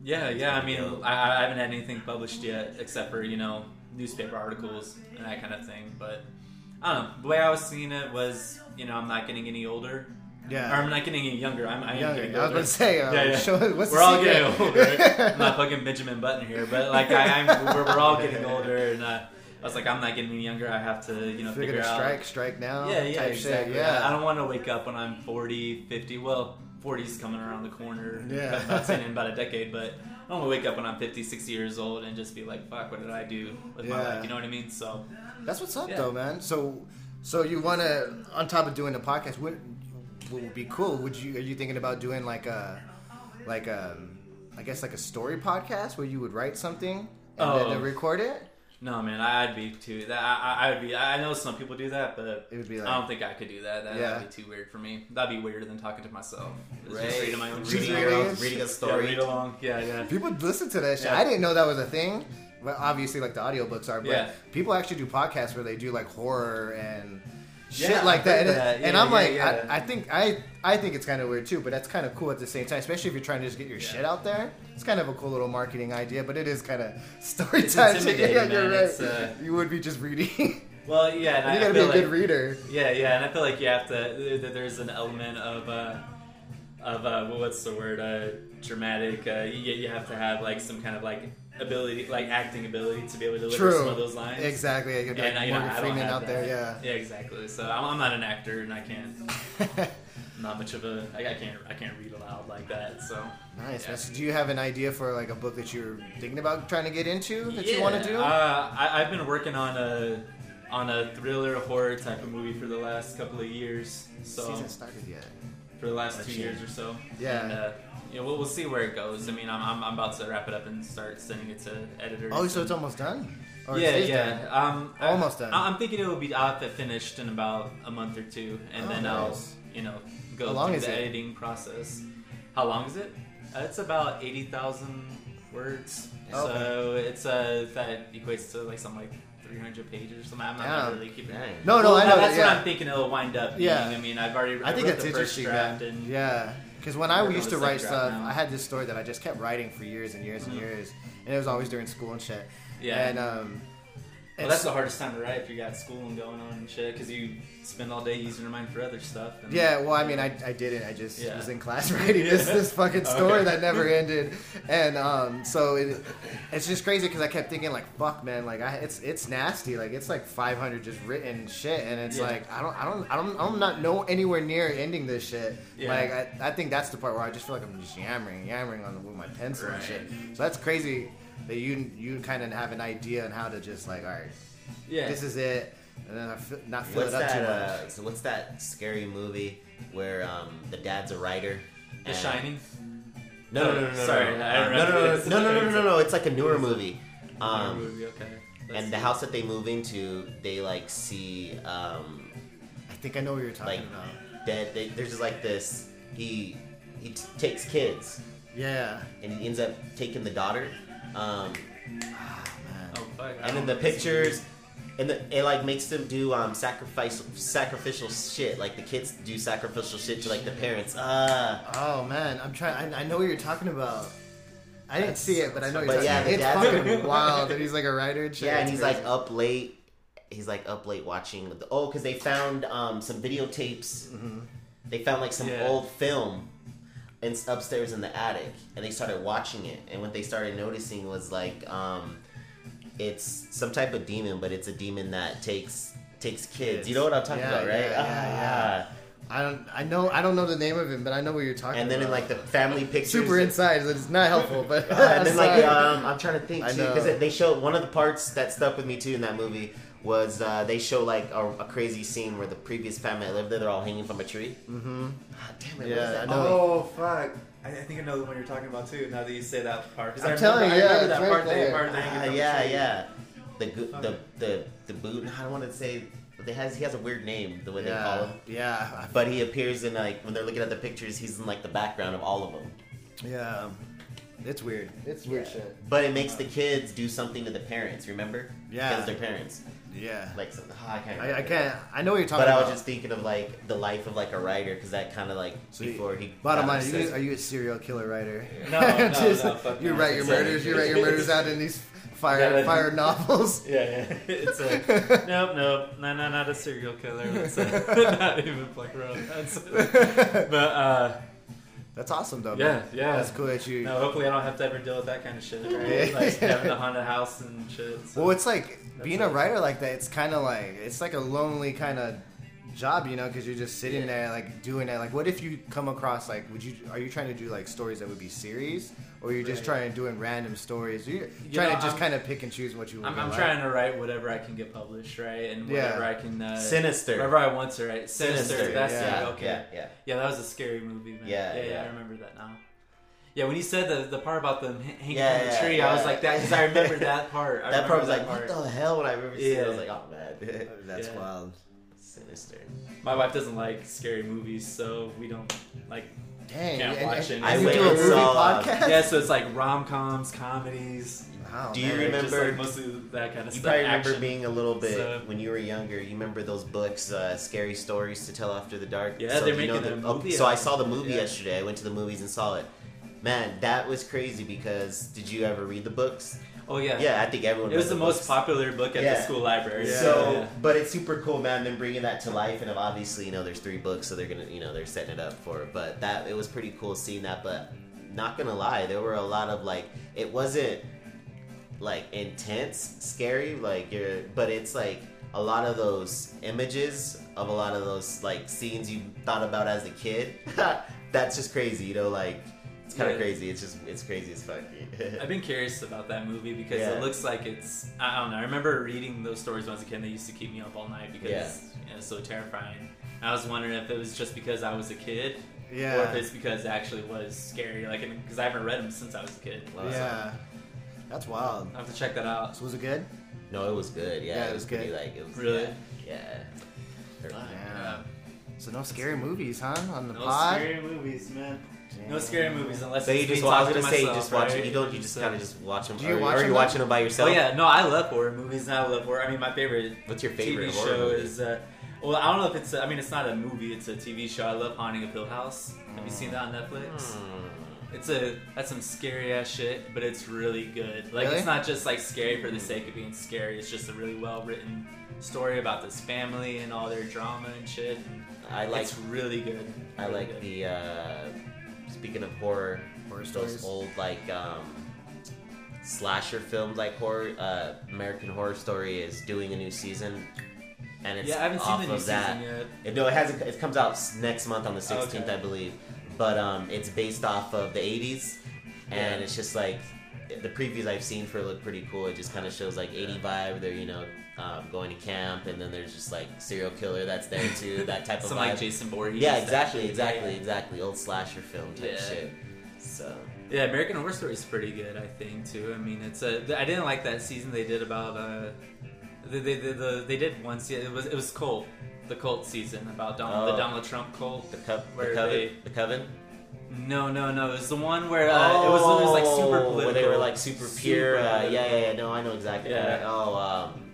Yeah, yeah. I mean, I, I haven't had anything published yet, except for you know newspaper articles and that kind of thing. But I don't know. The way I was seeing it was, you know, I'm not getting any older, Yeah. Or I'm not getting any younger. I'm, I am Younger. getting older. I was going to say, uh, yeah, yeah. show- what's we're all secret? getting older. I'm not fucking Benjamin Button here, but like I, I'm, we're, we're all getting older, and uh, was like, I'm not getting any younger. I have to, you know, If you're figure out. strike, strike now. Yeah, yeah, exactly. Shit. Yeah. I don't want to wake up when I'm 40, 50. Well, 40's coming around the corner. Yeah. I'm not saying in about a decade, but I don't want to wake up when I'm 50, 60 years old and just be like, fuck, what did I do with my life? You know what I mean? So, That's what's up, Yeah. though, man. So, so you want to, on top of doing the podcast, what, what would be cool? Would you are you thinking about doing like a, like a, I guess like a story podcast where you would write something and Oh. then record it? No, man, I'd be too. That I, I- would be. I know some people do that, but It would be like- I don't think I could do that. that Yeah. That'd be too weird for me. That'd be weirder than talking to myself. Right. Just reading my own Reading your own- reading, a Yeah, story. read along. Yeah, yeah. People listen to that shit. Yeah. I didn't know that was a thing. Well, obviously, like the audiobooks are, but Yeah. people actually do podcasts where they do like horror and shit Yeah, like that. And, that. and I'm yeah, like, yeah. I, I think I I think it's kind of weird too, but that's kind of cool at the same time, especially if you're trying to just get your Yeah. shit out there. It's kind of a cool little marketing idea, but it is kind of story It's time. Yeah, you're man. right. Uh, you would be just reading. Well, yeah, and you I, I gotta be a good like- reader. Yeah, yeah, and I feel like you have to. that There's an element of uh, of uh, what's the word? Uh, dramatic. Uh, you, you have to have like some kind of like ability, like acting ability, to be able to deliver True. some of those lines. Exactly. Yeah, you'd be And like I- you know, Morgan Freeman out there. that. Yeah, exactly. So I'm, I'm not an actor, and I can't. Not much of a. I, I can't. I can't read aloud like that. So nice. Yeah. So do you have an idea for like a book that you're thinking about trying to get into that you want to do? Uh, I, I've been working on a on a thriller horror type of movie for the last couple of years. So Season started yet? for the last two years or so. Yeah. And, uh, know, we'll, we'll see where it goes. I mean, I'm, I'm, I'm about to wrap it up and start sending it to editors. Oh, so and- it's almost done. Or yeah, it is yeah. done? Um, I- Almost done. I, am thinking it will be out that finished in about a month or two, and Oh, then nice. I'll, you know, go How long through is the it? editing process. How long is it? Uh, it's about eighty thousand words. Okay. So it's uh that equates to like something like three hundred pages or something. I'm not Damn. really keeping. Dang. No, no, Well, I know. That's yeah. what I'm thinking it'll wind up. Being. I mean, I've already. I think wrote that's the first interesting, draft man. and Yeah, because when I used to write stuff, now. I had this story that I just kept writing for years and years and years, and it was always during school and shit. Yeah. and um, Well, that's the hardest time to write if you got school and going on and shit, because you spend all day using your mind for other stuff. And, Yeah, well, I mean, I, I didn't. I just Yeah. was in class writing this Yeah. this fucking story Okay. that never ended, and um, so it, it's just crazy because I kept thinking like, fuck, man, like I, it's it's nasty, like it's like 500 just written shit, and it's Yeah. like I don't I don't I don't I'm not no anywhere near ending this shit. Yeah. Like I, I think that's the part where I just feel like I'm just yammering, yammering on the, with my pencil and shit. So that's crazy that you you kind of have an idea on how to just like, all right, yeah. this is it, and then I feel, not fill What's it up that? too much. Uh, so what's that scary movie where um, the dad's a writer? The and- Shining. No, no, no, no, no. Sorry, no, no, no, no, no, no, no, no, no, no. It's like a newer movie. Um, movie, okay. Let's and the see. house that they move into, they like see um, I think I know what you're talking like about. dead. They, there's just like this. He he t- takes kids Yeah. and he ends up taking the daughter. Um, Ah. Oh fuck! And then the pictures and the, it like makes them do um sacrifice sacrificial shit like the kids do sacrificial shit to like the parents uh Oh man, I'm trying. I, I know what you're talking about. I didn't see it, but I know what you're But yeah, talking the about. dad's- It's fucking wild that he's like a writer and shit. yeah and It's he's crazy. like up late he's like up late watching the, oh because they found um some videotapes Mm-hmm. they found like some Yeah. old film in, upstairs in the attic and they started watching it and what they started noticing was like um it's some type of demon but it's a demon that takes takes kids you know what i'm talking Yeah, about right yeah, yeah, Ah. I don't. I know. I don't know the name of him, but I know what you're talking. and then in like the family pictures super inside, so it's not helpful. But Uh, and then like um, I'm trying to think too because they show one of the parts that stuck with me too in that movie was uh, they show like a, a crazy scene where the previous family that lived there they're all hanging from a tree. Mhm. Ah, damn it! Yeah, what is that? I know. Oh fuck! I, I think I know the one you're talking about too. Now that you say that part, 'Cause I'm I telling remember, you, I yeah, remember that right part. there. That part that Ah, hanging the yeah, tree. yeah. The go- the the the boot. I don't want to say. They has he has a weird name the way they call him. yeah, But he appears in like when they're looking at the pictures, he's in like the background of all of them. yeah. It's weird. It's weird shit. But it makes the kids do something to the parents. Remember? Yeah. Because their parents. Yeah. Like some, oh, I can't. I, I can't. I know what you're talking But I was just thinking of like the life of like a writer because that kind of like So you- before he. Bottom got line, are you, obsessed- are you a serial killer writer? No, no, Just- no, fuck you no. write your Exactly. murders. You write your murders out in these fire Yeah, that- fire novels. Yeah, yeah. It's a nope, nope, no, no, not a serial killer. Let's uh, not even fuck around. That's but uh, That's awesome though. yeah, man. yeah. That's cool that you. No, hopefully I don't have to ever deal with that kind of shit, right? Yeah. Like having to hunt a house and shit. So. Well, it's like That's being a writer like that. It's kind of like it's like a lonely kind of job, you know, because you're just sitting Yeah. there like doing it. Like, what if you come across like, would you are you trying to do like stories that would be series, or you're just Right. trying to doing random stories? You're You trying know, to just I'm- kind of pick and choose what you. I'm, wanna I'm trying to write whatever I can get published, right? And Yeah. whatever I can. Uh, Sinister. Whatever I want to write. Sinister. Sinister. That's yeah. it. Okay. Yeah, yeah. Yeah, that was a scary movie, man. Yeah, yeah, yeah, yeah. I remember that now. Yeah, when you said the the part about them hanging Yeah, from the yeah, tree, I was yeah. like that because I remember that part. I that part remember was like, what the hell? When I remember seeing it, I was like, oh man, That's Yeah. wild. sinister. My wife doesn't like scary movies, so we don't like. Dang, Can't and- watch and- it. I you went do a and movie saw, uh, podcast. Yeah, so it's like rom coms, comedies. Wow, Do you man. remember- Just like mostly that kind of You stuff. You probably remember action. being a little bit So- when you were younger. You remember those books, uh, scary stories to tell after the dark. Yeah, they're you know making the- a movie So I saw the movie yeah. yesterday. I went to the movies and saw it. Man, that was crazy because did you ever read the books? Oh yeah, Yeah, I think everyone. It was the, the most popular book at Yeah. the school library. Yeah. So, Yeah. but it's super cool, man. Them bringing that to life, and obviously, you know, there's three books, so they're gonna, you know, they're setting it up for. it. But that it was pretty cool seeing that. But not gonna lie, there were a lot of like, it wasn't like intense, scary, like you're, but it's like a lot of those images of a lot of those like scenes you thought about as a kid. That's just crazy, you know, like. It's kind of crazy. It's just it's crazy as fuck. I've been curious about that movie because Yeah. it looks like it's. I don't know. I remember reading those stories once I was a kid. and They used to keep me up all night because Yeah. you know, it's so terrifying. I was wondering if it was just because I was a kid, Yeah. or if it's because it actually was scary. Like, because I haven't read them since I was a kid. Wow. yeah. That's wild. I have to check that out. So was it good? No, it was good. Yeah, Yeah, it it was was pretty good. like it was Really? Yeah. yeah. Yeah. So no scary movies, huh? On the No pod. scary movies, man. No scary movies unless So it's you me just I was gonna to say you just watch right? it. You don't. You just So- kind of just watch them. Do you or, watch or them you though? watching them by Oh yourself? yeah, no, I love horror movies. And I love horror. I mean, my favorite What's your favorite TV horror show movie? is. Uh, well, I don't know if it's. I mean, it's not a movie. It's a TV show. I love Haunting of Hill House. Have you seen that on Netflix? Hmm. It's a that's some scary ass shit, but it's really good. Like Really? it's not just like scary for the sake of being scary. It's just a really well written story about this family and all their drama and shit. And I like. it's really good. I Really like good. the. uh Speaking of horror, Horror those stories. old like um slasher films like horror. Uh, American Horror Story is doing a new season, and it's yeah, I haven't seen off the new of that. season. It- No, it hasn't. It comes out s- next month on the 16th, Okay. I believe. But um, it's based off of the 80s, and Yeah. it's just like the previews I've seen for it look pretty cool. It just kind of shows like 80 vibe. They're you know um, going to camp, and then there's just like serial killer that's there too. That type of Some vibe. like Jason Voorhees. yeah, exactly, exactly, exactly. Old slasher film type Yeah. shit. So Yeah, American Horror Story is pretty good, I think too. I mean, it's a. I didn't like that season they did about. Uh, they, they, they, the, they did one season. It was it was cult, the cult season about Donald, Oh. the Donald Trump cult. the co- the Where coven, they- the coven. No, no, no. It was the one where uh, it was it was like super Oh, political. Where they were like super pure. Super uh, yeah, yeah, yeah. No, I know exactly. Yeah. Oh, um,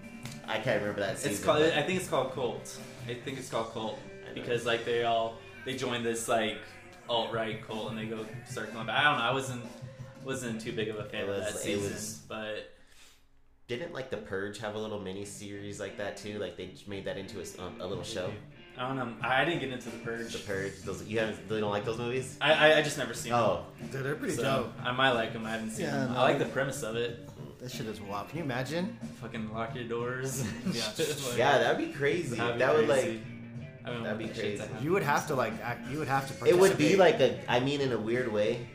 I can't remember that season. It's called. but- I think it's called Cult. I think it's called Cult because like they all they join this like alt right cult and they go start going back. I don't know. I wasn't wasn't too big of a fan It of that season, was- but Didn't like the Purge have a little mini series like that too? Like they made that into a, s- um, a little show. I don't know. I I didn't get into the Purge. The Purge. Those you haven't. You don't like those movies? I, I, I just never seen Oh, Dude, they're pretty So, dope. I might like them. I haven't seen Yeah, them. no. I like the premise of it. That shit is wild. Can you imagine? Fucking lock your doors. yeah, like, yeah, that'd be crazy. that'd be that would like. I don't that'd be that shit to crazy. happen. You would have to like act. You would have to. It would be like a. I mean, in a weird way,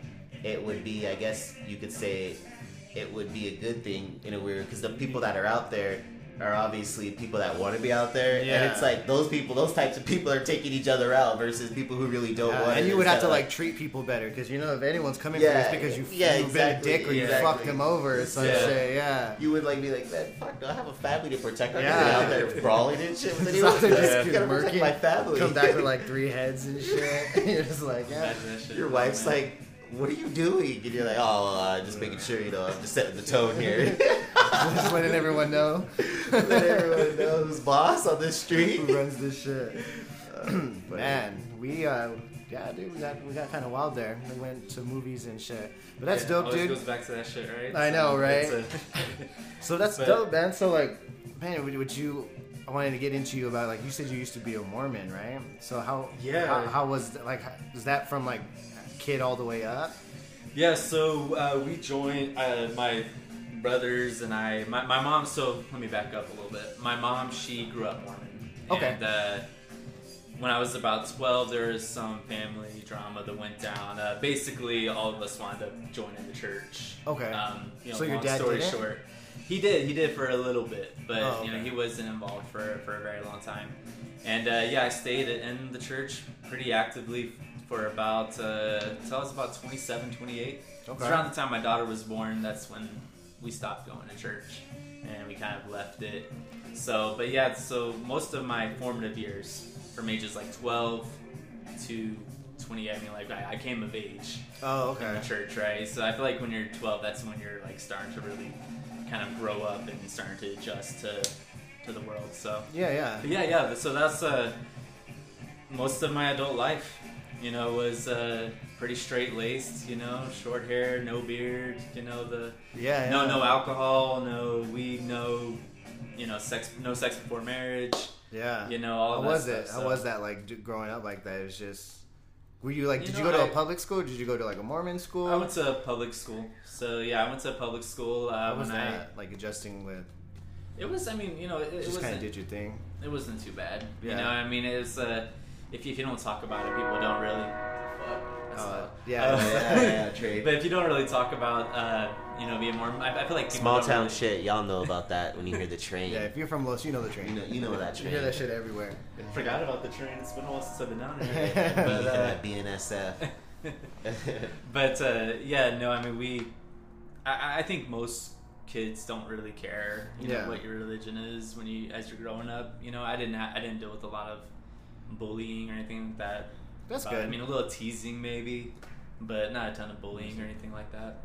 it would be. I guess you could say, it would be a good thing in a weird because the people that are out there are obviously people that want to be out there, and it's like those people, those types of people are taking each other out versus people who really don't Yeah, want. and it. you would have to kinda like treat people better because you know if anyone's coming Yeah, for this because you yeah, you've exactly, been a dick or you exactly. fucked them over or some Yeah. shit. Yeah. You would like be like, man, fuck, do I have a family to protect? I'm Yeah. yeah. out there brawling and shit with anyone. out there just You gotta protect my family. Come back with like three heads and shit. You're just like, yeah. Imagine that shit. Your wife's like, what are you doing? And you're like, oh, uh, just making sure, you know, I'm just setting the tone here. Just letting everyone know Let everyone know who's boss on this street. who runs this shit. Man, we uh, yeah, dude, we got we got kind of wild there. We went to movies and shit, but that's Yeah, dope, dude. goes back to that shit, right? I know, right? a- So that's But- dope, man. So like, man, would, would you? I wanted to get into you about like you said you used to be a Mormon, right? So how Yeah. how, how was like was that from like kid all the way up? Yeah, so uh, we joined uh, my brothers and I. My, my mom. So let me back up a little bit. My mom, she grew up Mormon. Okay. And uh, when I was about twelve, there was some family drama that went down. Uh, basically, all of us wound up joining the church. Okay. Um, you know, So your dad story didn't? short, he did. He did for a little bit, but Oh, you know, he wasn't involved for for a very long time. And uh, yeah, I stayed in the church pretty actively for about uh, until I was about 27, 28. It's Okay. around the time my daughter was born. That's when we stopped going to church, and we kind of left it. So, but yeah, so most of my formative years, from ages like 12 to 28, I mean, like I, I came of age Oh, okay. church, right? So I feel like when you're 12, that's when you're like starting to really kind of grow up and starting to adjust to to the world. So Yeah, yeah. but yeah, yeah. So that's uh, most of my adult life. You know, was uh, pretty straight laced. You know, short hair, no beard. You know, the Yeah, yeah. no no alcohol, no weed, no you know sex, no sex before marriage. Yeah. You know, all How that was stuff, it? How so- was that like growing up like that? It was just. Were you like? You did know, you go to a I- public school? Or did you go to like a Mormon school? I went to a public school. So yeah, I went to a public school. Uh, How was when I that? Like adjusting with. it was. I mean, you know, it, it Just kind of did your thing. it wasn't too bad. You Yeah. know, I mean, it's uh, if you, if you don't talk about it, people don't really. Uh, loud. yeah, Uh, yeah, yeah, trade. but if you don't really talk about, uh, you know, being more, I, I feel like people Small town really- shit, y'all know about that when you hear the train. Yeah, if you're from Los, you know the train. You know, you know that train. You hear that shit everywhere. Forgot about the train. It's been a while since I've been down here. But, but, uh, BNSF. but uh, yeah, no, I mean, we. I, I think most kids don't really care, you Yeah. know, what your religion is when you as you're growing up. You know, I didn't. Ha- I didn't deal with a lot of bullying or anything like that. That's But, good. I mean, a little teasing maybe, but not a ton of bullying or anything like that.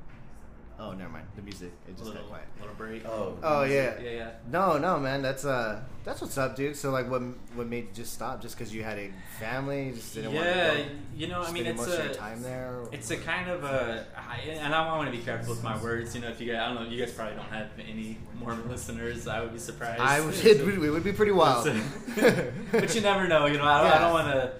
Oh, never mind. The music. It just little, got quiet. little break. oh. Oh yeah. yeah, yeah. No, no, man. That's uh, that's what's up, dude. So like, what what made you just stop? Just because you had a family, you just didn't want to go. you know, I mean, it's most of a your time there. or- it's a kind of a, I- and I want to be careful with my words. You know, if you guys, I don't know, you guys probably don't have any Mormon listeners. I would be surprised. I would. It, would- it would be pretty wild. but you never know. You know, I don't, I Yeah. don't want to.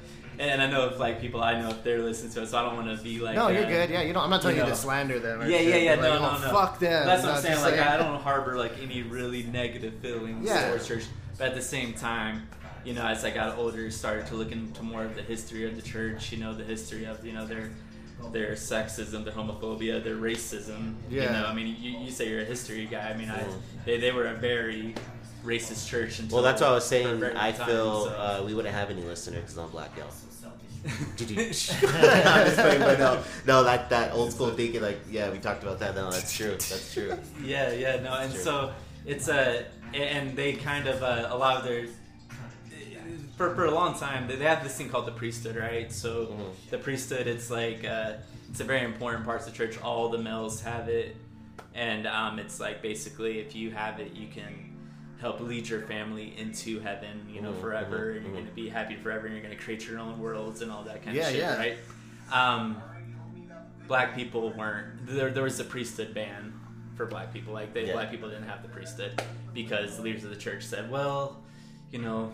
And I know if like people I know if they're listening to it, so I don't want to be like. no, you're good. Yeah, you know, I'm not telling you, you to slander them. Or Yeah, yeah, yeah. but, No, like, no, oh, no. Fuck them. That's what No, I'm saying. just Like, I don't harbor like any really negative feelings Yeah. towards church, but at the same time, you know, as I got older, started to look into more of the history of the church. You know, the history of you know their their sexism, their homophobia, their racism. Yeah. You know, I mean, you, you say you're a history guy. I mean, I, Mhm. they they were a very racist church until. Well, that's what I was saying. I long time, feel so- uh, we wouldn't have any listeners because I'm black, y'all. I'm just kidding, but no, no, that that old school thinking, like, yeah, we talked about that. No, that's true. That's true. Yeah, yeah, no, and so it's a, and they kind of uh, a lot of their. For, for a long time, they they have this thing called the priesthood, right? So Mhm. the priesthood, it's like uh, it's a very important part of the church. All the males have it, and um, it's like basically if you have it, you can help lead your family into heaven, you know, Mhm, forever, mhm, and you're mhm. going to be happy forever, and you're going to create your own worlds and all that kind Yeah, of shit, yeah. right? Um, black people weren't there. There was a priesthood ban for black people. Like they, Yeah. black people didn't have the priesthood because the leaders of the church said, "Well, you know,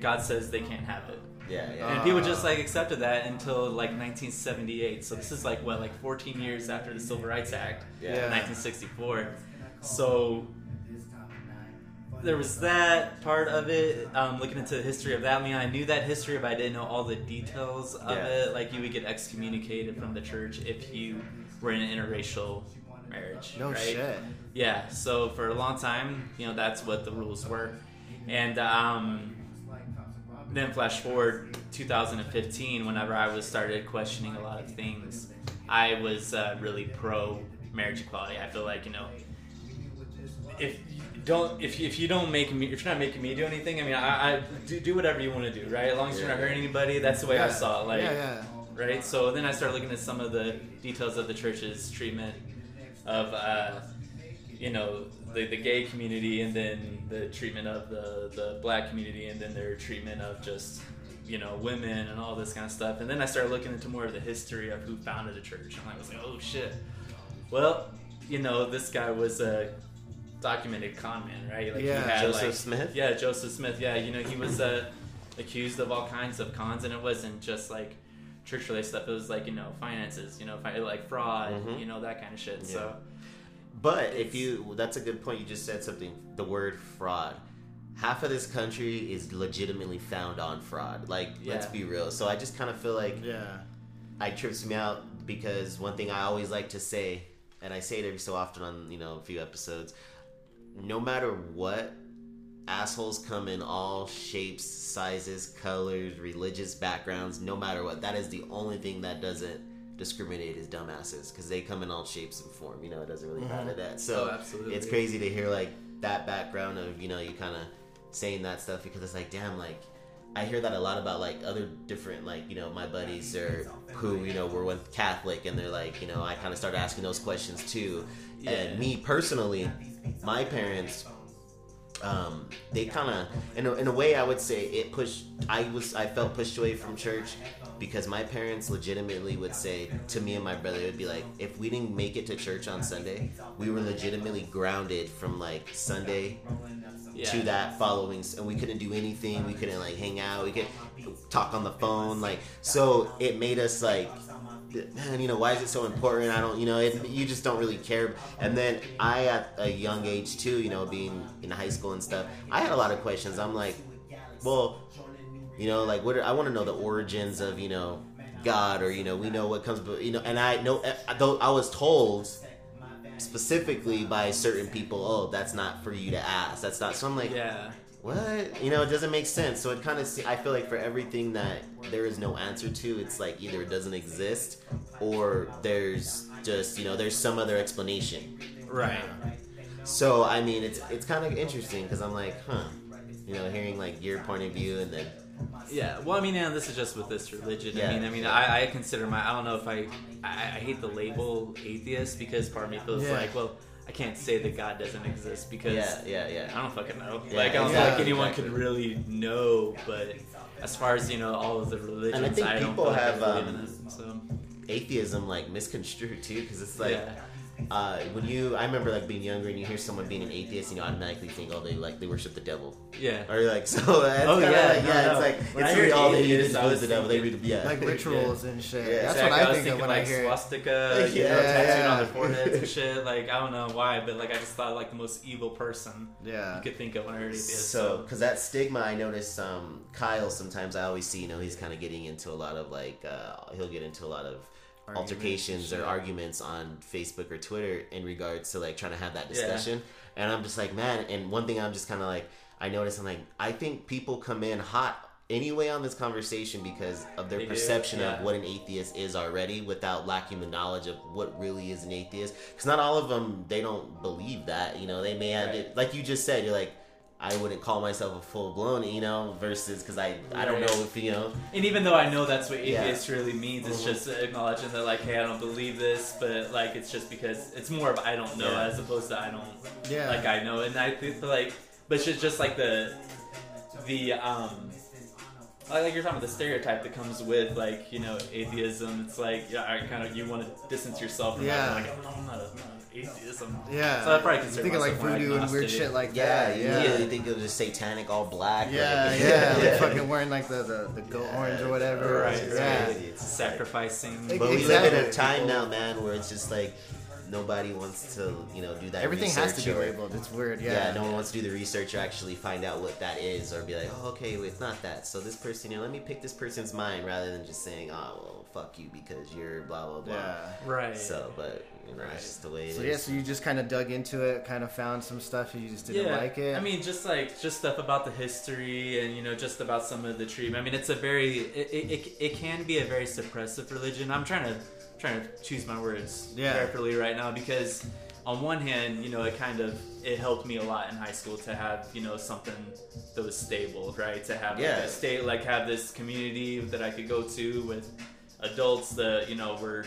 God says they can't have it." Yeah, yeah. And people just like accepted that until like 1978. So this is like what, like 14 years after the Civil Rights Act, Yeah. 1964. So there was that part of it. Um, looking into the history of that, I mean, I knew that history, but I didn't know all the details of Yeah. it. Like you would get excommunicated from the church if you were in an interracial marriage. No right? shit. Yeah, so for a long time, you know, that's what the rules were. And um, then flash forward 2015, whenever I was started questioning a lot of things, I was uh, really pro marriage equality. I feel like you know, if don't if you, if you don't make me if you're not making me do anything, I mean, I, I do do whatever you want to do, right? As long as you're not hurting anybody. That's the way I saw it. Like, yeah, yeah. right? So then I started looking at some of the details of the church's treatment of, uh, you know, the, the gay community, and then the treatment of the the black community, and then their treatment of just you know women and all this kind of stuff. And then I started looking into more of the history of who founded the church, and I was like, oh shit. Well, you know, this guy was a documented con man, right? Like Yeah. he had, Joseph like- Smith? Yeah, Joseph Smith. Yeah, you know, he was uh, accused of all kinds of cons, and it wasn't just like church related stuff. It was like you know finances, you know, like fraud, Mhm. you know, that kind of shit. So But if you, that's a good point. You just said something. The word fraud. Half of this country is legitimately found on fraud. Like, let's be real. So I just kind of feel like Yeah. I trips me out because one thing I always like to say, and I say it every so often on you know a few episodes, no matter what, assholes come in all shapes, sizes, colors, religious backgrounds. No matter what, that is the only thing that doesn't discriminate is dumbasses because they come in all shapes and form. You know, it doesn't really matter that. So Oh, it's crazy to hear like that background of you know you kind of saying that stuff because it's like damn like I hear that a lot about like other different like you know my buddies or who you know were with Catholic and they're like you know I kind of started asking those questions too. Yeah. And me personally, my parents um, they kind of in a, in a way I would say it pushed I was I felt pushed away from church because my parents legitimately would say to me and my brother it would be like if we didn't make it to church on Sunday we were legitimately grounded from like Sunday yeah. to that following and we couldn't do anything. We couldn't like hang out. We could talk on the phone like so it made us like man you know why is it so important? I don't you know it, you just don't really care. And then i at a young age too you know being in high school and stuff i had a lot of questions. I'm like well you know like what are, i want to know the origins of you know god or you know we know what comes but you know and i know eh, though i was told specifically by certain people oh that's not for you to ask. That's not so i'm like Yeah. What you know it doesn't make sense so it kind of i feel like for everything that there is no answer to it's like either it doesn't exist or there's just you know there's some other explanation Right. so i mean it's it's kind of interesting because i'm like huh you know hearing like your point of view and then Yeah, well, I mean, yeah, this is just with this religion. Yeah. I mean, I mean, I, I consider my. I don't know if I, I, I hate the label atheist because part of me feels Yeah. like, well, I can't say that God doesn't exist because yeah yeah yeah I don't fucking know. Yeah, like I don't feel exactly, like anyone exactly. could really know. But as far as you know, all of the religions, And I think don't people like have, um, in it. So atheism like misconstrued too because it's like yeah, uh, when you I remember like being younger and you hear someone being an atheist and you automatically think oh they like they worship the devil yeah. or like so that's Oh, kinda yeah, like, no, yeah no. it's like When I it's hear really all they need atheist, do is was the devil they thinking- read yeah Like rituals and shit. Yeah, That's Exactly. what I, was think thinking of when like I hear it. swastika, you know, Yeah, tattooed yeah. on their foreheads and shit. Like I don't know why, but like I just thought like the most evil person Yeah. you could think of when I heard atheist. So, because that stigma, I notice um, Kyle. Sometimes I always see, you know, he's kind of getting into a lot of like, uh, he'll get into a lot of Arguments altercations or arguments on Facebook or Twitter in regards to like trying to have that Yeah. discussion. And I'm just like, man. And one thing I'm just kind of like, I notice, I'm like, I think people come in hot anyway on this conversation because of their They perception yeah. of what an atheist is already without lacking the knowledge of what really is an atheist because not all of them they don't believe that you know they may have Right. it like you just said you're like I wouldn't call myself a full blown, you know, versus because I I don't know if you know And even though I know that's what Yeah. atheist really means, it's Mhm. just acknowledging that like, hey, I don't believe this, but like it's just because it's more of I don't know Yeah. as opposed to I don't Yeah. like I know, and I think like, but it's just, just like the the um. Like like you're talking about the stereotype that comes with like you know atheism. It's like yeah, I kind of you want to distance yourself from Yeah. that. Like, oh, I'm not, a, I'm not an atheist. I'm, Yeah. So I probably You consider think of like myself more voodoo and weird agnostic. shit like yeah that. you Yeah. immediately think it was just satanic all black Yeah, like, yeah, like fucking wearing like the, the, the goat Yeah, orange or whatever. Right, yeah. right. It's sacrificing. Like, but we live in a time now man where it's just like nobody wants to you know do that Everything has to be or- labeled. It's weird. yeah. Yeah. no one wants to do the research or actually find out what that is or be like, oh, okay, well, it's not that. So this person, you know, let me pick this person's mind rather than just saying, oh, well, fuck you because you're blah, blah, blah. Yeah. right. So, but, you know, it's just the way it is. So yeah, so you just kind of dug into it, kind of found some stuff you just didn't like it. I mean, just like just stuff about the history and you know just about some of the treatment. I mean, it's a very it, it, it, it can be a very suppressive religion. I'm trying to trying to choose my words Yeah. carefully right now because on one hand, you know, it kind of it helped me a lot in high school to have you know something that was stable, right? To have like Yeah. a state like have this community that I could go to with adults that you know were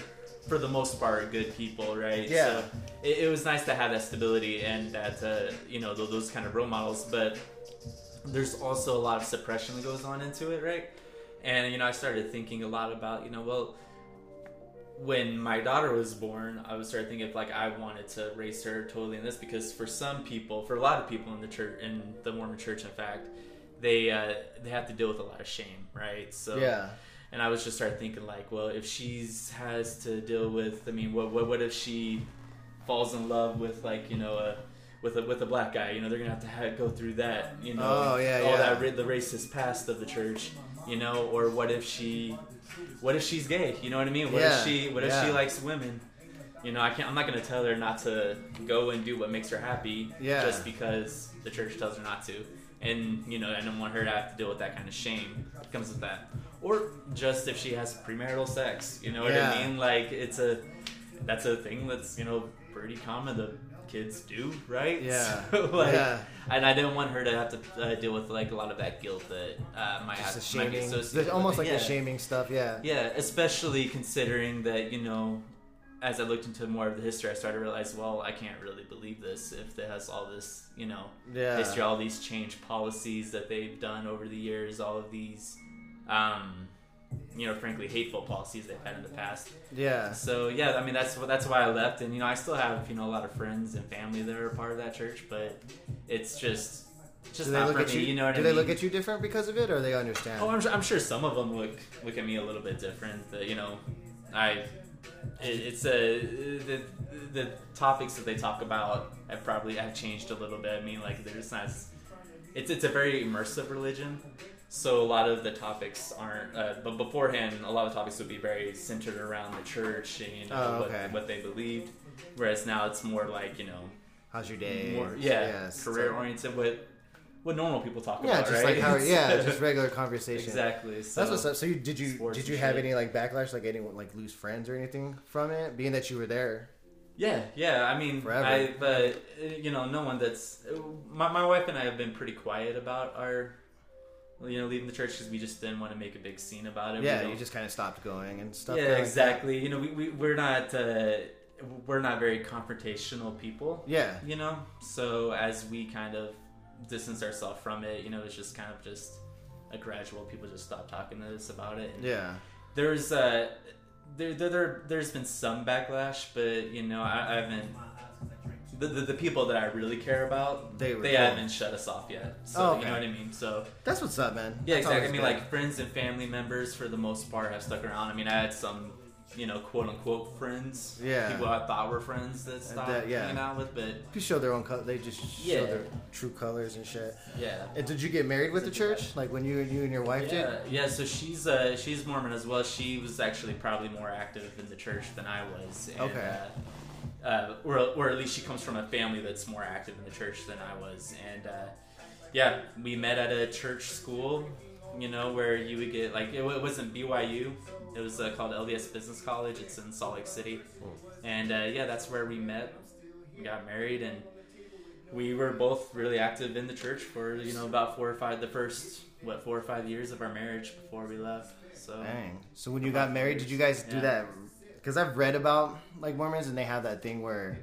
for the most part good people, right? Yeah. So it, it was nice to have that stability and that uh, you know those, those kind of role models, but there's also a lot of suppression that goes on into it, right? And you know, I started thinking a lot about you know, well, when my daughter was born, I was started thinking if like I wanted to raise her totally in this because for some people, for a lot of people in the church, in the Mormon church, in fact, they uh, they have to deal with a lot of shame, right? So Yeah. And I was just started thinking like, well, if she's has to deal with, I mean, what what, what if she falls in love with like you know a with a with a black guy? You know, they're gonna have to have, go through that. You know, Oh, yeah, all yeah. that the racist past of the church. You know, or what if she, what if she's gay? You know what I mean? What Yeah, if she what if she likes women? You know, I can't. I'm not gonna tell her not to go and do what makes her happy. Yeah. Just because the church tells her not to, and you know, I don't want her to have to deal with that kind of shame that comes with that. Or just if she has premarital sex, you know what Yeah. I mean? Like it's a that's a thing that's you know pretty common that kids do, right? Yeah. So, like, Yeah. and I didn't want her to have to uh, deal with like a lot of that guilt that uh, might Just the might be associated. almost like the shaming stuff. Yeah. Yeah, especially considering that, you know, as I looked into more of the history, I started to realize, well, I can't really believe this if it has all this, you know, Yeah. history, all these change policies that they've done over the years, all of these, um, you know, frankly, hateful policies they've had in the past. Yeah. So yeah, I mean that's that's why I left, and you know I still have you know a lot of friends and family that are part of that church, but it's just just Do they not look for at me. you? You know what do I they look at you different because of it, or they understand? Oh, I'm sure, I'm sure some of them look look at me a little bit different. That you know, I it's a the the topics that they talk about have probably have changed a little bit. I mean, like they're just not. It's it's a very immersive religion, so a lot of the topics aren't. Uh, but beforehand, a lot of topics would be very centered around the church and you know Oh, okay. what what they believed. Whereas now it's more like you know How's your day? more yeah Yes. career oriented. What what normal people talk Yeah, about, just right? like how. Yeah, just regular conversation. exactly. So, That's what's up. So you, did you did you have shit. any like backlash, like anyone like lose friends or anything from it, being that you were there? Yeah, yeah. I mean, Forever. I but you know, no one that's my my wife and I have been pretty quiet about our you know leaving the church because we just didn't want to make a big scene about it. Yeah, you just kind of stopped going and stuff. yeah, like that. exactly. You know, we, we we're not uh, we're not very confrontational people. Yeah, You know, so as we kind of distance ourselves from it, you know, it's just kind of just a gradual. People just stop talking to us about it. And yeah, there's uh there, there, there there's been some backlash but you know i, I haven't the, the, the people that i really care about They they, cool. haven't shut us off yet so Oh, you know what i mean so that's what's up, man. yeah That's exactly i mean good. like friends and family members for the most part have stuck around i mean i had some you know quote unquote friends Yeah. people i thought were friends that stopped that- yeah. hanging out with but People show their own color. They just show Yeah. their true colors and shit. yeah And did you get married with the church? Like when you you and your wife Yeah, did? yeah. So she's uh, she's Mormon as well. She was actually probably more active in the church than I was. And, Okay. Uh, uh, or, or at least she comes from a family that's more active in the church than I was. And uh, yeah, we met at a church school. You know where you would get like it, it wasn't BYU. It was uh, called LDS Business College. It's in Salt Lake City. And uh, yeah, that's where we met. We got married and we were both really active in the church for you know about four or five the first what four or five years of our marriage before we left so Dang. So when you got married, did you guys do Yeah. that? Because I've read about like Mormons and they have that thing where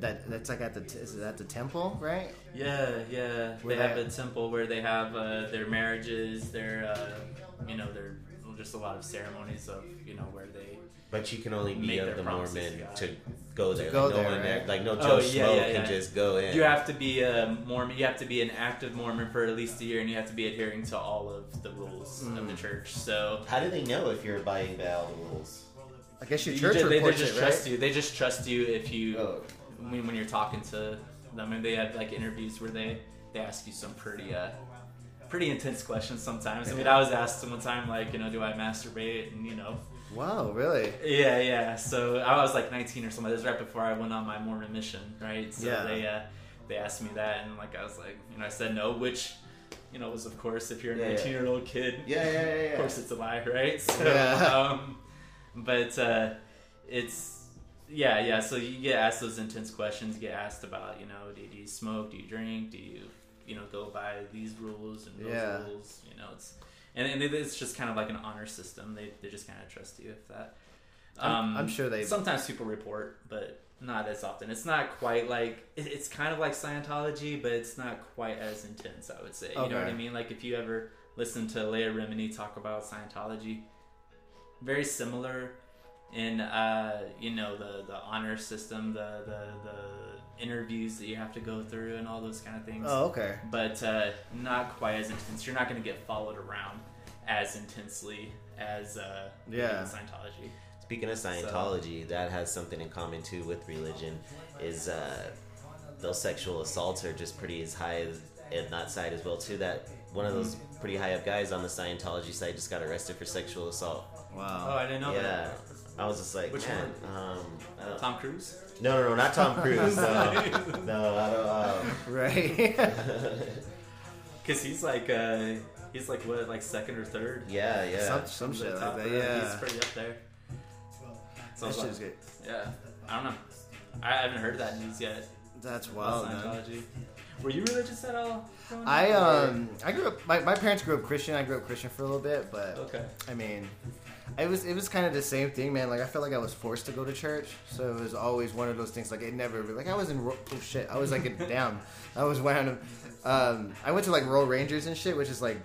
that that's like at the t- is it at the temple, right? yeah yeah Where they have they- a temple where they have uh, their marriages their uh, you know their just a lot of ceremonies of you know where they But you can only be Make of the Mormon to to go there. go like, no there, one right? like no Oh, Joe yeah, Schmo yeah, can just go in. you have to be a Mormon you have to be an active Mormon for at least a year and you have to be adhering to all of the rules of Mm. the church so How do they know if you're abiding by all the rules? I guess your You church ju- they, they just it, trust right? you they just trust you if you Oh. When, when you're talking to them and they have like interviews where they they ask you some pretty uh pretty intense questions sometimes i mean i was asked one time like you know do i masturbate and you know Wow, really? yeah yeah so i was like 19 or something this was right before i went on my mormon mission right so Yeah. they uh they asked me that and like i was like you know i said no which you know was of course if you're a Yeah, yeah. 19 year old kid Yeah, yeah, yeah, yeah. of course it's a lie, right? So, Yeah. um, but uh, it's yeah, yeah. So you get asked those intense questions. You get asked about, you know, do, do you smoke? Do you drink? Do you, you know, go by these rules and those Yeah. rules? You know, it's and, and it- it's just kind of like an honor system. They they just kind of trust you if that. I'm- I'm um, sure they- sometimes people report, but not as often. It's not quite like it, it's kind of like Scientology, but it's not quite as intense. I would say. Okay. You know what I mean? Like if you ever listen to Leah Remini talk about Scientology, very similar in uh, you know the the honor system, the the the interviews that you have to go through, and all those kind of things. Oh, okay. But uh, not quite as intense. You're not going to get followed around as intensely as uh, Yeah. in Scientology. Speaking of Scientology, that has something in common too with religion. Is uh, those sexual assaults are just pretty as high as in that side as well too. That one of those pretty high up guys on the Scientology side just got arrested for sexual assault. Wow. Oh, I didn't know yeah, that. I was just like, Which man, um, Tom Cruise. no, no, no, not Tom Cruise. No, no, I don't. Um, Right. Because he's like, uh, he's like what, like second or third? yeah, yeah. some some The shit top like that. of He's pretty up there. So I That shit's like, good. yeah, I don't know. I haven't heard that news yet. That's about wild, man. Scientology. Were you religious at all? growing I up, or- um I grew up my, my parents grew up Christian. I grew up Christian for a little bit, but Okay. I mean, it was it was kind of the same thing, man. Like I felt like I was forced to go to church, so it was always one of those things. Like it never like I was in oh shit, I was like in, down. I was wearing um I went to like Royal Rangers and shit, which is like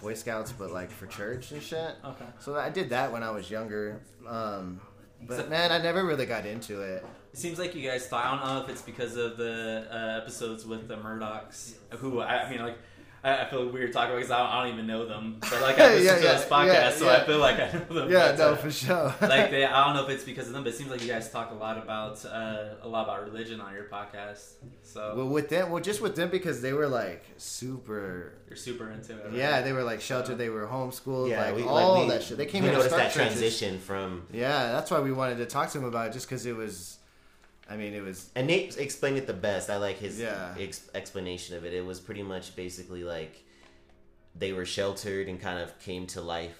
Boy Scouts, but like for church and shit. Okay. So I did that when I was younger. Um, but So- man, I never really got into it. It seems like you guys thought. I don't know if it's because of the uh, episodes with the Murdochs, who I, I mean, like, I, I feel weird talking about because I don't, I don't even know them, but like I listen Yeah, to yeah, this podcast, yeah, so yeah. I feel like I know them. Yeah, but, no, uh, for sure. like they, I don't know if it's because of them, but it seems like you guys talk a lot about uh, a lot about religion on your podcast. So well, with them, well, just with them because they were like super. you're super into it. right? Yeah, they were like sheltered. They were homeschooled. yeah, like we, all like, we, that shit. They came we in to noticed that transition from Yeah, that's why we wanted to talk to them about it, just because it was. I mean, it was. And Nate explained it the best. I like his Yeah. ex- explanation of it. It was pretty much basically like they were sheltered and kind of came to life,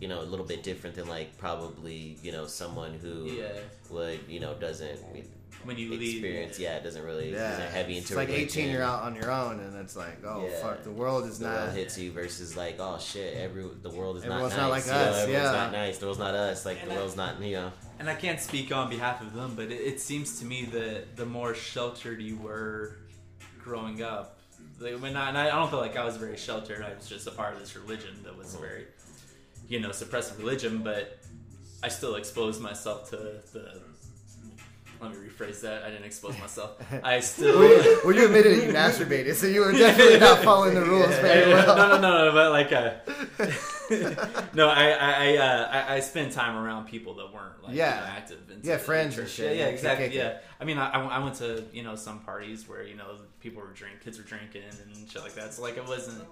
you know, a little bit different than like probably you know someone who Yeah. would you know doesn't When you leave, experience. Yeah, it doesn't really Yeah, isn't heavy into it's like eighteen. You're out on your own, and it's like, oh Yeah. fuck, the world is The not. world hits you versus like oh shit every the world is Everyone's not not nice like you know, everyone's yeah. not nice the world's not us like And the I- world's not you know and I can't speak on behalf of them, but it, it seems to me that the more sheltered you were growing up, they, and I don't feel like I was very sheltered. I was just a part of this religion that was very, you know, suppressive religion, but I still exposed myself to the. Let me rephrase that. I didn't expose myself. I still. well, you admitted you masturbated, so you were definitely not following the rules very no, well. no, no, no, no. but like, uh, no, I, I, I, uh, I, I spend time around people that weren't like Yeah. you know, active. Into Yeah, friends and shit. Yeah, yeah, exactly. Yeah. I mean, I, I I went to you know some parties where you know people were drink, kids were drinking and shit like that. So like, it wasn't,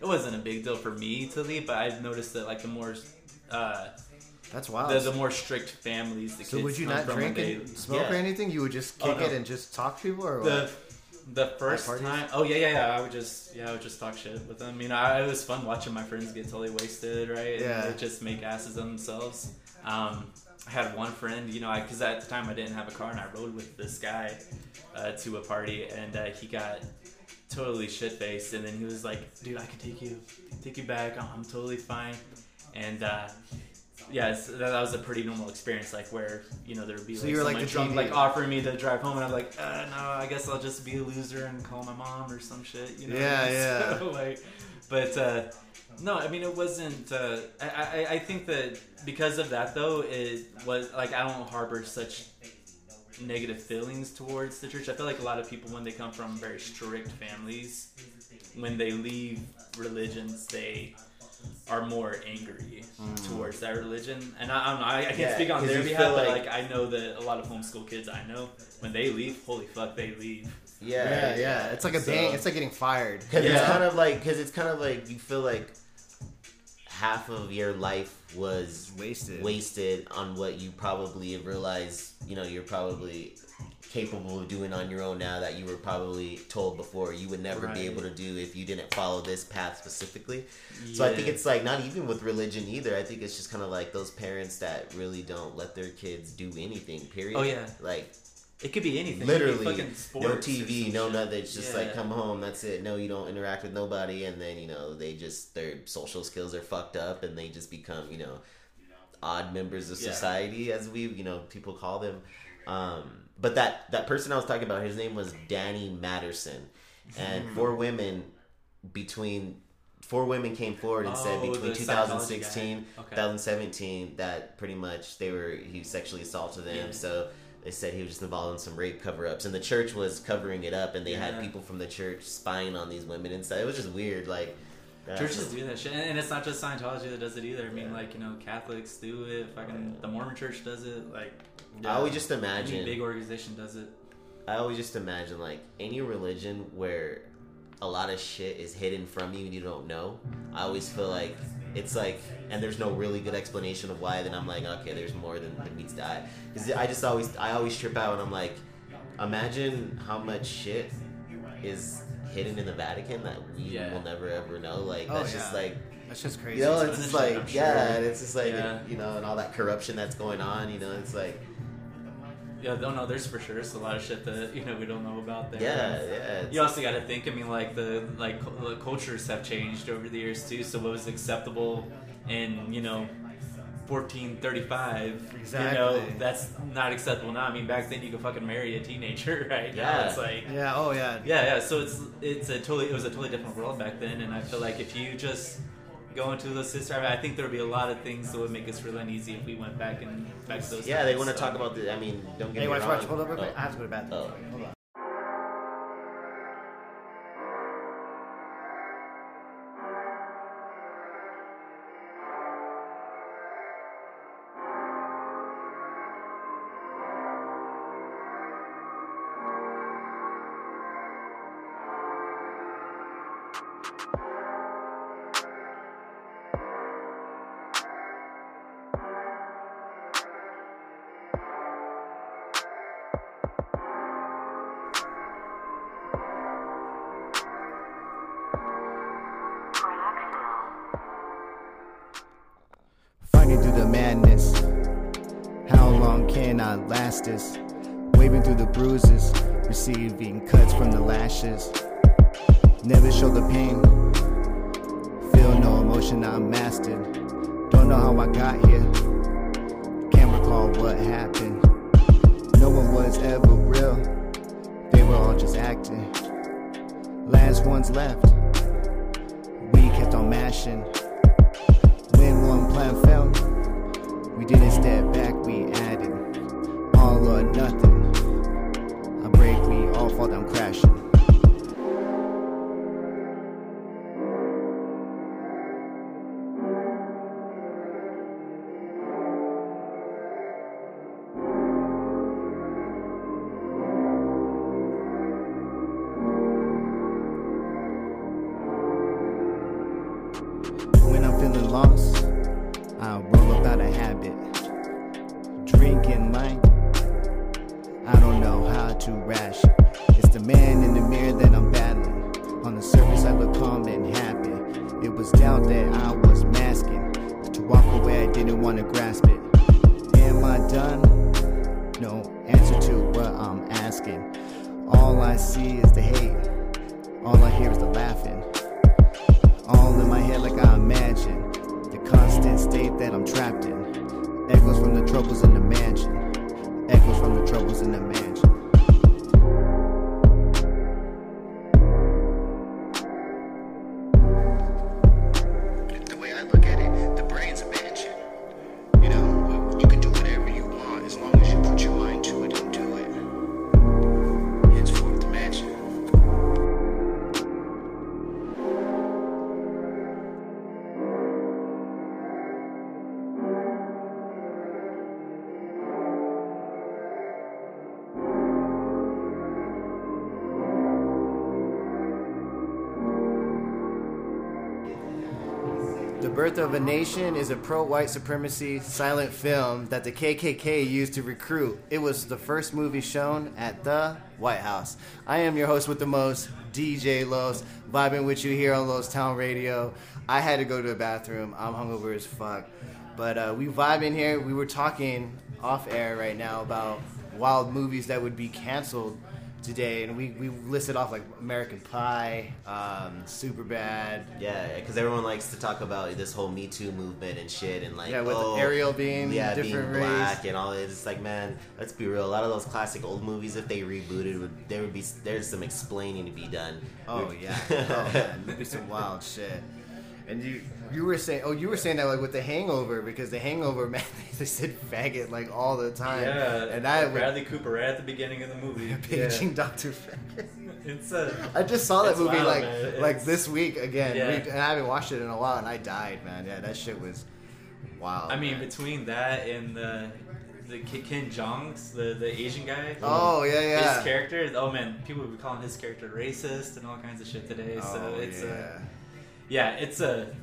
it wasn't a big deal for me to leave. But I've noticed that like the more, uh, That's wild. the, the more strict families the so kids would you come not from, drink they- and smoke yeah. or anything? You would just Oh, kick no. it and just talk to people, or the what? the first parties? time oh yeah yeah yeah i would just yeah i would just talk shit with them you know I, it was fun watching my friends get totally wasted right Yeah. and they just make asses of themselves um i had one friend you know because at the time i didn't have a car and i rode with this guy uh, to a party and uh, he got totally shit faced and then he was like dude i can take you take you back i'm, I'm totally fine and uh yeah, it's, that, was a pretty normal experience, like where you know there would be So like you were like drunk, like offering me to drive home, and I'm like, uh, no, I guess I'll just be a loser and call my mom or some shit. You know? Yeah, yeah. So, like, but uh, no, I mean it wasn't. Uh, I, I I think that because of that though, it was like I don't harbor such negative feelings towards the church. I feel like a lot of people when they come from very strict families, when they leave religions, they are more angry mm. towards that religion. And I, I don't know, I, I can't Yeah, speak on their behalf, feel but like- like I know that a lot of homeschool kids I know when they leave, holy fuck, they leave. yeah, yeah. It's like a So- bang. It's like getting fired. Because it's kind of like, because it's kind of like you feel like half of your life was Wasted. wasted on what you probably realize, you know, you're probably capable of doing on your own now that you were probably told before you would never Right. be able to do if you didn't follow this path specifically. So I think it's like not even with religion either. I think it's just kind of like those parents that really don't let their kids do anything. Period. Oh, yeah. Like It could be anything. It could be literally no TV, no nothing. It's just Yeah. like come home, that's it. No, you don't interact with nobody, and then you know they just their social skills are fucked up, and they just become you know odd members of Yeah. society, as we you know people call them. Um, but that that person I was talking about, his name was Danny Masterson, and Hmm. four women between four women came forward and said Oh, between 2016 Okay. 2017 that pretty much they were he sexually assaulted them Yeah. so they said he was just involved in some rape cover-ups and the church was covering it up and they had people from the church spying on these women and stuff it was just weird like Churches do that shit, and and it's not just Scientology that does it either. I mean, like you know, Catholics do it. Fucking the Mormon Church does it. Like I always just imagine any imagine big organization does it. I always just imagine like any religion where a lot of shit is hidden from you and you don't know. I always feel like it's like, and there's no really good explanation of why. Then I'm like, okay, there's more than, than meets the eye. Because I just always, I always trip out and I'm like, imagine how much shit is hidden in the Vatican that we Yeah. will never ever know. Like Oh, that's just like. That's just crazy. You know, it's just like, I'm yeah, and it's just like, Yeah. you know, and all that corruption that's going on, you know, it's like, Yeah, no, no, there's for sure. It's a lot of shit that you know we don't know about there. yeah, yeah. You also got to think. I mean, like the like the cultures have changed over the years too. So what was acceptable in you know 1435? exactly. You know that's not acceptable now. I mean, back then you could fucking marry a teenager, right? Now Yeah. it's like yeah. Oh yeah. yeah, yeah. So it's it's a totally it was a totally different world back then, and I feel like if you just go into those sister. I think there would be a lot of things that would make us really uneasy if we went back and back to those. Yeah, they want to so. talk about the. I mean, don't get Hey, me watch, wrong. watch. Hold up. Oh. I have to go to the oh. bathroom. Oh. Hold on. Lost, Of a Nation is a pro white supremacy silent film that the KKK used to recruit. It was the first movie shown at the White House. I am your host with the most, DJ Los, vibing with you here on Los Town Radio. I had to go to the bathroom. I'm hungover as fuck. But uh, we vibing here. We were talking off air right now about wild movies that would be canceled today, and we, we listed off like American Pie, um, Super Bad. Yeah, because everyone likes to talk about this whole Me Too movement and shit, and like Yeah, with oh, Ariel being yeah, being different race. black and all this. It's like, man, let's be real. A lot of those classic old movies, if they rebooted, would there would be there's some explaining to be done. Oh yeah, oh man, there'd be some wild shit. And you you were saying oh you were saying that like with the Hangover because the Hangover man they said faggot like all the time. Yeah, and I would Bradley Cooper right at the beginning of the movie. paging Doctor Faggot. Yeah. It's a. I just saw that movie wild, like man. like It's- this week again, Yeah. And I haven't watched it in a while, and I died, man. Yeah, that shit was wild. I mean, man. between that and the the Ken Jeongs, the the Asian guy. oh yeah, yeah. His character, oh man, people would be calling his character racist and all kinds of shit today. so oh, it's uh, yeah. a, yeah, it's a.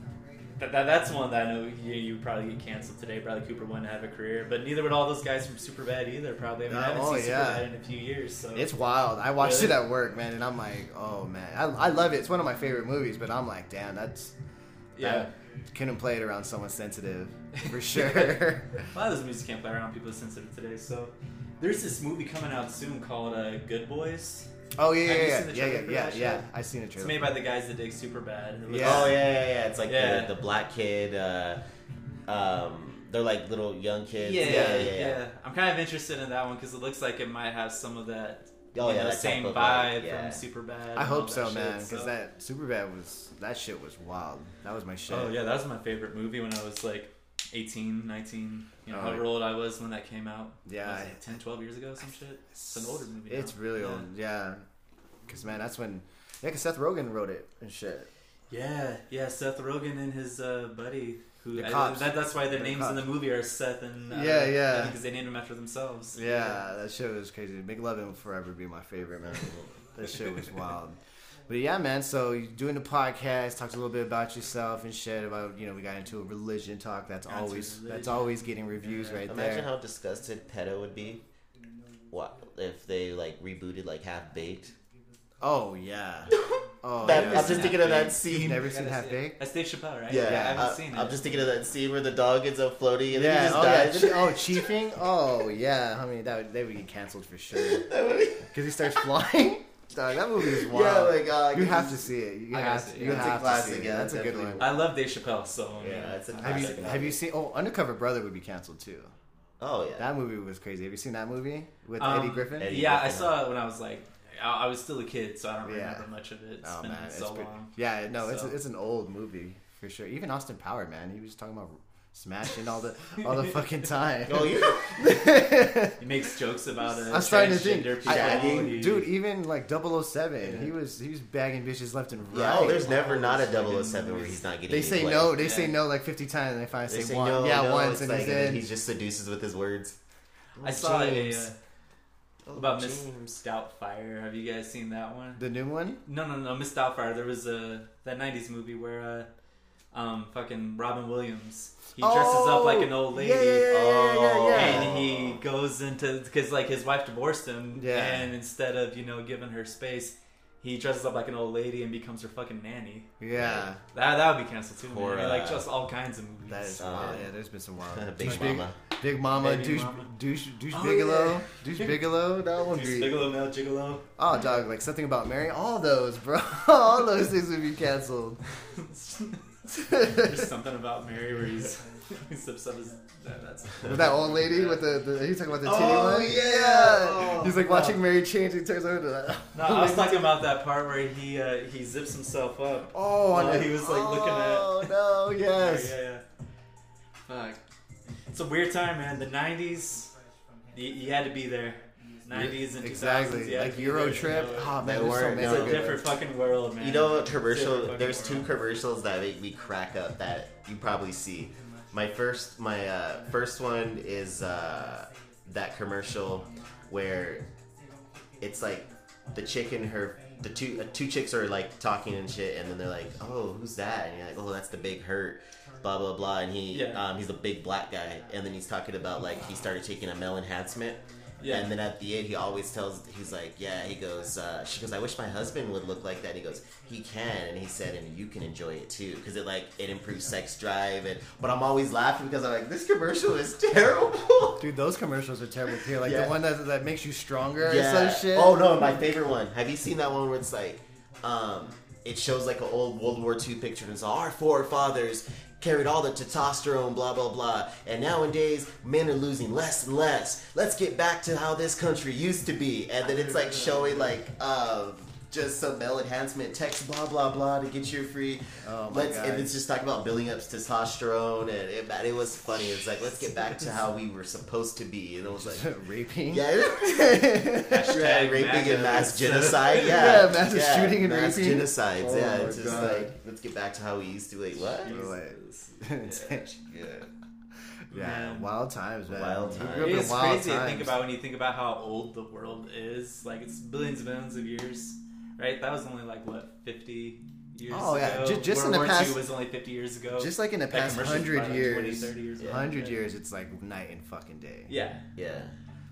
That, that, that's one that I know you, you probably get canceled today. Bradley Cooper wouldn't have a career, but neither would all those guys from Superbad either. Probably. I mean, I haven't Oh, seen yeah. Superbad in a few years, so It's wild. I watched Really? it at work, man, and I'm like, oh man, I, I love it. It's one of my favorite movies, but I'm like, damn, that's yeah. I couldn't play it around someone sensitive for sure. A lot of those movies can't play around people sensitive today. So there's this movie coming out soon called uh, Good Boys. Oh yeah, Have you yeah, seen the yeah, yeah, trailer for yeah, that yeah. shit? I seen a It's made by the guys that dig Superbad. It looks- Yeah. Oh yeah, yeah, yeah. It's like Yeah. the, the black kid. Uh, um, they're like little young kids. Yeah, yeah, yeah, yeah. I'm kind of interested in that one because it looks like it might have some of that. Oh, you yeah, know, that same type of, vibe like, yeah. from Superbad. I all hope that so, shit, man, because so- that Superbad was that shit was wild. That was my shit. Oh yeah, that was my favorite movie when I was like 18, 19. You know, Oh, however old I was when that came out. Yeah, Was like 10, 12 years ago, some shit. It's an older movie. It's now. really Yeah. old, yeah. Because man, that's when yeah, because Seth Rogen wrote it and shit. Yeah, yeah. Seth Rogen and his uh, buddy. Who The I- that, that's why their The names in the movie are Seth and uh, Yeah, yeah. because they named them after themselves. Yeah, that shit was crazy. McLovin will forever be my favorite, man. that shit was wild. But yeah, man. So you doing the podcast, talked a little bit about yourself and shit. About you know, we got into a religion talk. That's Got always that's always getting reviews Yeah. right Imagine there. Imagine how disgusted PETA would be. What if they like rebooted like Half Baked? oh yeah. Oh That, yeah. I'm just thinking of that scene. You've never seen gotta Half see. Baked? That's Dave Chappelle, right? Yeah, I haven't I, seen it. I'm just thinking of that scene where the dog ends up floating and Yeah. then he just Oh yeah. dies. Che- oh, chiefing. Oh yeah. I mean, that would, they would get canceled for sure That would be- because he starts flying. Dog, that movie is yeah, wild. like uh, you have to see it. You I gotta have see to. it. You That's have classic, to see it. yeah, That's a good one. I love Dave Chappelle, so I Yeah, it's a I Have you have you seen? Oh, Undercover Brother would be canceled too. Oh yeah. That movie was crazy. Have you seen that movie with Um, Eddie Griffin? Eddie yeah, I saw it when I was like, I, I was still a kid, so I don't Yeah. remember much of it. It's oh been man, so it's pretty, long. yeah, no, it's So- it's an old movie for sure. Even Austin Power, man, he was talking about smashing all the all the fucking time. Oh yeah. He makes jokes about it. I'm starting to think. I- I- He- dude. Even like 007, he was he was bagging bitches left and right. Yeah, oh, there's never Wow, not a those 007 where he's not getting. they say play. no. They Yeah. say no like 50 times, and they finally They say, say one. no. yeah, no, once, and like, he's and then in. he just seduces with his words. I saw a, uh, Oh, about Miss James. Doubtfire. Have you guys seen that one? the new one. No, no, no. Miss Doubtfire. There was a that '90s movie where uh, um, fucking Robin Williams. He dresses up like an old lady. Oh, Yeah, yeah, yeah, yeah, yeah, yeah. And he goes into because like his wife divorced him, Yeah. and instead of you know giving her space, he dresses up like an old lady and becomes her fucking nanny. Yeah, That that would be canceled too. Or, man. I like uh, just all kinds of movies. that is Uh, wild. Yeah, there's been some wild. Big Douche Mama. Big Mama, Baby douche, Mama. douche, douche Oh, Bigelow, yeah. douche Bigelow. That one Deuce be. Bigelow, Male Gigolo. Oh, dog, like something about Mary. All those, bro. All those things would be canceled. There's something about Mary where he's he sips up his. That, that's With that old lady with the, the he's talking about the titty Oh, one. yeah. Oh, he's like no. watching Mary change. and He turns over to that. No, I was talking about that part where he uh, he zips himself up. Oh, While on he was, like, looking at- Oh no! Yes. Yeah, yeah, yeah. Fuck. It's a weird time, man. The '90s, you, you had to be there. '90s and 2000s, Exactly. you had Like to Euro there to Trip. know. Oh man, They there's so many. It's a different ones. fucking world, man. You know, a It's a commercial. There's two world. commercials that make me crack up that you probably see. My first, my uh, first one is uh, that commercial where it's like the chick and her, the two uh, two chicks are like talking and shit, and then they're like, "Oh, who's that?" And you're like, "Oh, that's the Big Hurt." Blah blah blah, and he Yeah. um, he's a big black guy, and then he's talking about like he started taking a male enhancement. Yeah. And then at the end, he always tells, he's like, yeah, he goes, uh, she goes, I wish my husband would look like that. And he goes, he can. And he said, and you can enjoy it too. Because it like, it improves sex drive. And, but I'm always laughing because I'm like, this commercial is terrible. Dude, those commercials are terrible too. Like Yeah. the one that, that makes you stronger Yeah. shit. Oh no, my favorite one. Have you seen that one where it's like, um, it shows like an old World War II picture and it's all, our forefathers carried all the testosterone, blah blah blah, and nowadays men are losing less and less. Let's get back to how this country used to be, and then it's like showing like uh, just some male enhancement text, blah blah blah, to get you free. Oh let's, God. and it's just talking about building up testosterone, and it, man, it was funny. It's like let's get back to how we were supposed to be, and it was like. raping. Yeah, Hashtag yeah, raping MAGA. and mass genocide. Yeah, Yeah, mass shooting and mass raping. genocides. Oh yeah, it's just God. like let's get back to how we used to. Like what? yeah. yeah, Man. wild times, man. Wild times. grew up It in is wild crazy to think about when you think about how old the world is. Like it's billions and billions of years, right? That was only like what fifty years Oh, yeah, ago. ju- just World in the War past- II was only fifty years ago. Just like in the past hundred years, 20, years ago. hundred Yeah. years, it's like night and fucking day. yeah, Yeah.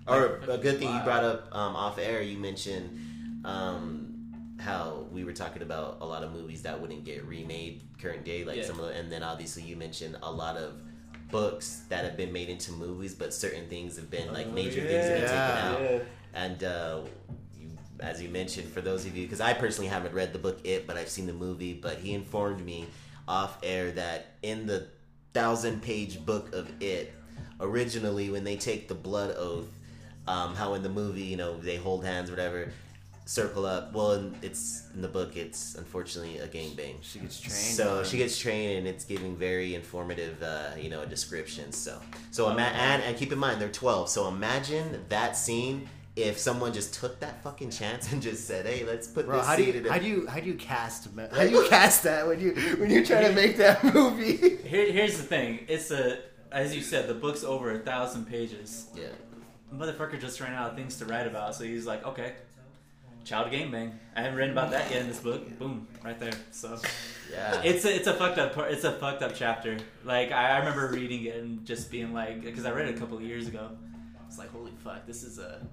Or a good thing you brought up um, off air. You mentioned um, how we were talking about a lot of movies that wouldn't get remade current day, like Yeah. some of the, and then obviously you mentioned a lot of books that have been made into movies, but certain things have been like Oh, major things have been taken out. And uh, you, as you mentioned, for those of you, because I personally haven't read the book It, but I've seen the movie. But he informed me off air that in the thousand page book of It, originally when they take the blood oath, um, how in the movie, you know, they hold hands, whatever, circle up. Well, in, it's in the book, it's unfortunately a gangbang. She gets trained. So she gets trained, and it's giving very informative, uh, you know, descriptions. So, so ima- and, and keep in mind they're twelve. So imagine that scene if someone just took that fucking chance and just said, "Hey, let's put Bro, this how do scene you in." how do you how do you cast how do you cast that when you when you're trying to make that movie? Here, here's the thing. It's a, as you said, the book's over a thousand pages. yeah, Motherfucker just ran out of things to write about, so he's like, okay, child gangbang. I haven't written about that yet in this book. Boom, right there. So yeah. it's a, it's a fucked up part. It's a fucked up chapter. Like I, I remember reading it and just being like, because I read it a couple of years ago. It's like, holy fuck, this is a.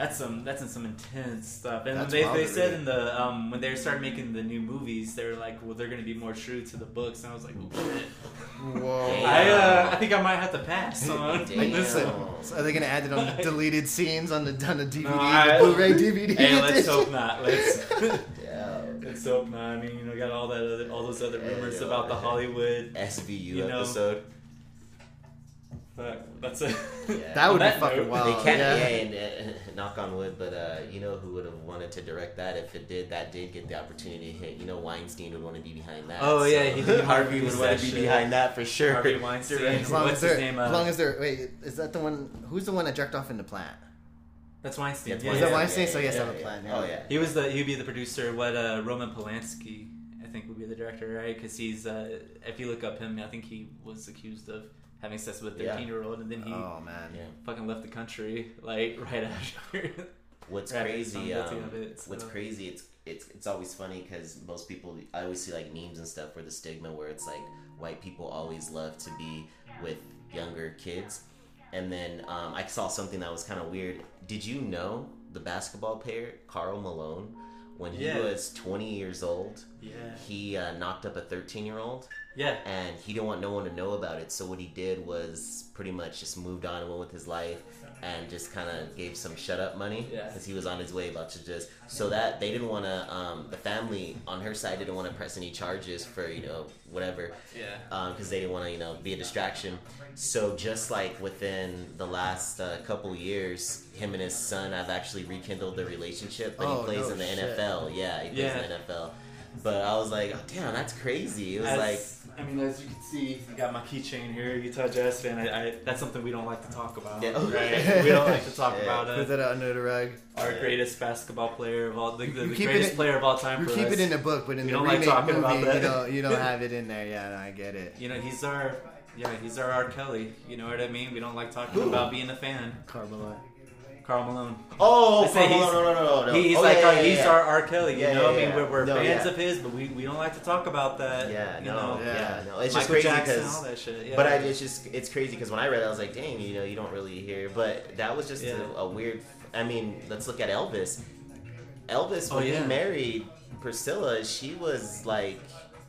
That's some that's some intense stuff, and That's they, they said in the um, when they started making the new movies, they were like, well, they're gonna be more true to the books, and I was like, oh shit. Whoa. I uh, I think I might have to pass on Damn. Listen, so are they gonna add it on the deleted scenes on the on the DVD, No, I- the Blu-ray DVD? Hey, let's hope not. Let's yeah. let's hope not. I mean, you know, got all that other, all those other Hey, rumors yo, about the. Hollywood. SVU You know, episode. But that's it. Yeah. That would be that fucking note, wild. They can't, yeah. yeah, and uh, knock on wood, but uh, you know who would have wanted to direct that if it did that did get the opportunity to hit? You know, Weinstein would want to be behind that. Oh, yeah, he- he Harvey produced would want to be shit. behind that for sure. Harvey Weinstein. As long What's as his they're, name? as Uh, long as they're wait, is that the one? Who's the one that jerked off in the plant? That's Weinstein. That's yeah, Is yeah. that Weinstein? So yes, yeah, I have a plan, yeah. Oh yeah. He was the he'd be the producer. What uh, Roman Polanski, I think, would be the director, right? Because he's uh, if you look up him, I think he was accused of having sex with a Yeah. thirteen year old, and then he Oh man. Yeah. fucking left the country like right after. What's Right, crazy? I'm Um, of it, What's crazy? It's it's it's always funny because most people. I always see like memes and stuff where the stigma where it's like white people always love to be with younger kids, and then um, I saw something that was kind of weird. Did you know the basketball player Karl Malone? When he Yeah. was 20 years old, yeah, he uh, knocked up a 13 year old yeah. and he didn't want no one to know about it. So what he did was pretty much just moved on and went with his life, and just kind of gave some shut up money Yeah. because he was on his way about to just so that they didn't want to. Um, the family on her side didn't want to press any charges for you know whatever Yeah. because they didn't want to you know be a distraction. So just like within the last uh, couple years, him and his son I've actually rekindled their relationship. But Oh, he plays no in the shit. NFL. Yeah, he plays Yeah. in the NFL. But I was like, oh, damn, that's crazy. It was As- like. I mean, as you can see, I got my keychain here, Utah Jazz fan. I, I, that's something we don't like to talk about. Yeah. Right? we don't like to talk Yeah. about Put it. that under the rug. Our greatest basketball player of all, the, the, the keep it greatest in- player of all time for us. You for keep us. it in the book, but in We the don't like remake talking movie, about you don't you don't have it in there. Yeah, no, I get it. You know, he's our, yeah, he's our R. Kelly. You know what I mean? We don't like talking Who? about being a fan. Carmelo. Karl Malone. Oh, I say no, he's- no, no, no, no. He's Oh, like yeah, our, yeah, he's yeah. our R. Kelly. You Yeah, know, yeah, I mean, we're, we're No, fans yeah. of his, but we, we don't like to talk about that. Yeah, you no, know? yeah, Yeah. no. It's just Michael crazy because that shit. Yeah. But I, it's just it's crazy because when I read it, I was like, dang, you know, you don't really hear. But that was just Yeah. a, a weird. I mean, let's look at Elvis. Elvis, Oh, when yeah. he married Priscilla, she was like,